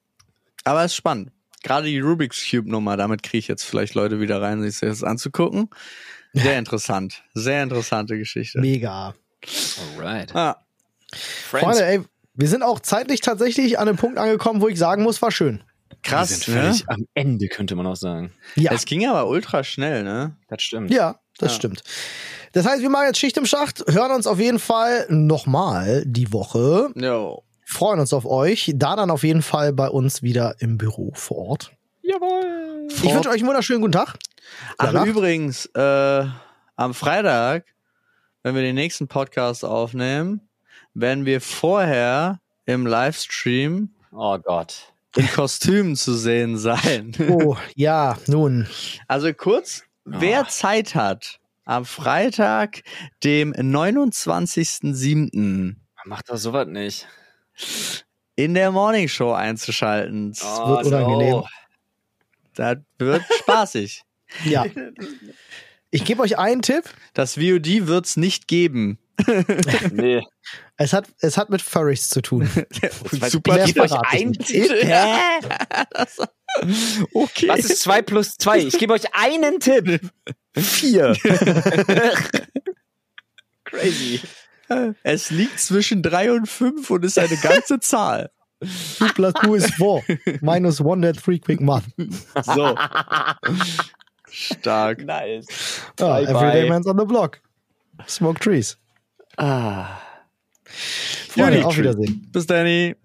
aber es ist spannend. Gerade die Rubik's Cube Nummer, damit kriege ich jetzt vielleicht Leute wieder rein, sich das anzugucken. Sehr *laughs* interessant, sehr interessante Geschichte. Mega. Alright. Ah, Friends. Freunde, ey, wir sind auch zeitlich tatsächlich an einem Punkt angekommen, wo ich sagen muss, war schön. Wir krass, sind ne? völlig am Ende, könnte man auch sagen. Ja, Es ging aber ultra schnell, ne? Das stimmt. ja, das Ja. stimmt. Das heißt, wir machen jetzt Schicht im Schacht, hören uns auf jeden Fall nochmal die Woche, Jo. freuen uns auf euch, da dann auf jeden Fall bei uns wieder im Büro vor Ort. Jawohl. Ich wünsche euch einen wunderschönen guten Tag. Ach, übrigens, äh, am Freitag, wenn wir den nächsten Podcast aufnehmen, werden wir vorher im Livestream Oh Gott. in Kostümen zu sehen sein. Oh, ja, nun. Also kurz, wer Zeit hat, am Freitag, dem 29.07. Macht doch sowas nicht. in der Morning Show einzuschalten. Es Oh, wird unangenehm. Das wird spaßig. Ja. *laughs* Ich gebe euch einen Tipp. Das VOD wird's nicht geben. *laughs* Nee. Es hat, es hat mit Furries zu tun. *laughs* Super Ich gebe euch einen. Tipp. *laughs* Okay. Was ist 2 plus 2? Ich gebe euch einen Tipp. Vier. Crazy. Es liegt zwischen drei und fünf und ist eine ganze Zahl. 2 plus 2 is 4. Minus 1 that 3 quick math. So. Stark. Nice. Ah, Bye, everyday bye. man's on the block. Smoke trees. Ah. Freunde, auf Wiedersehen. Bis Danny.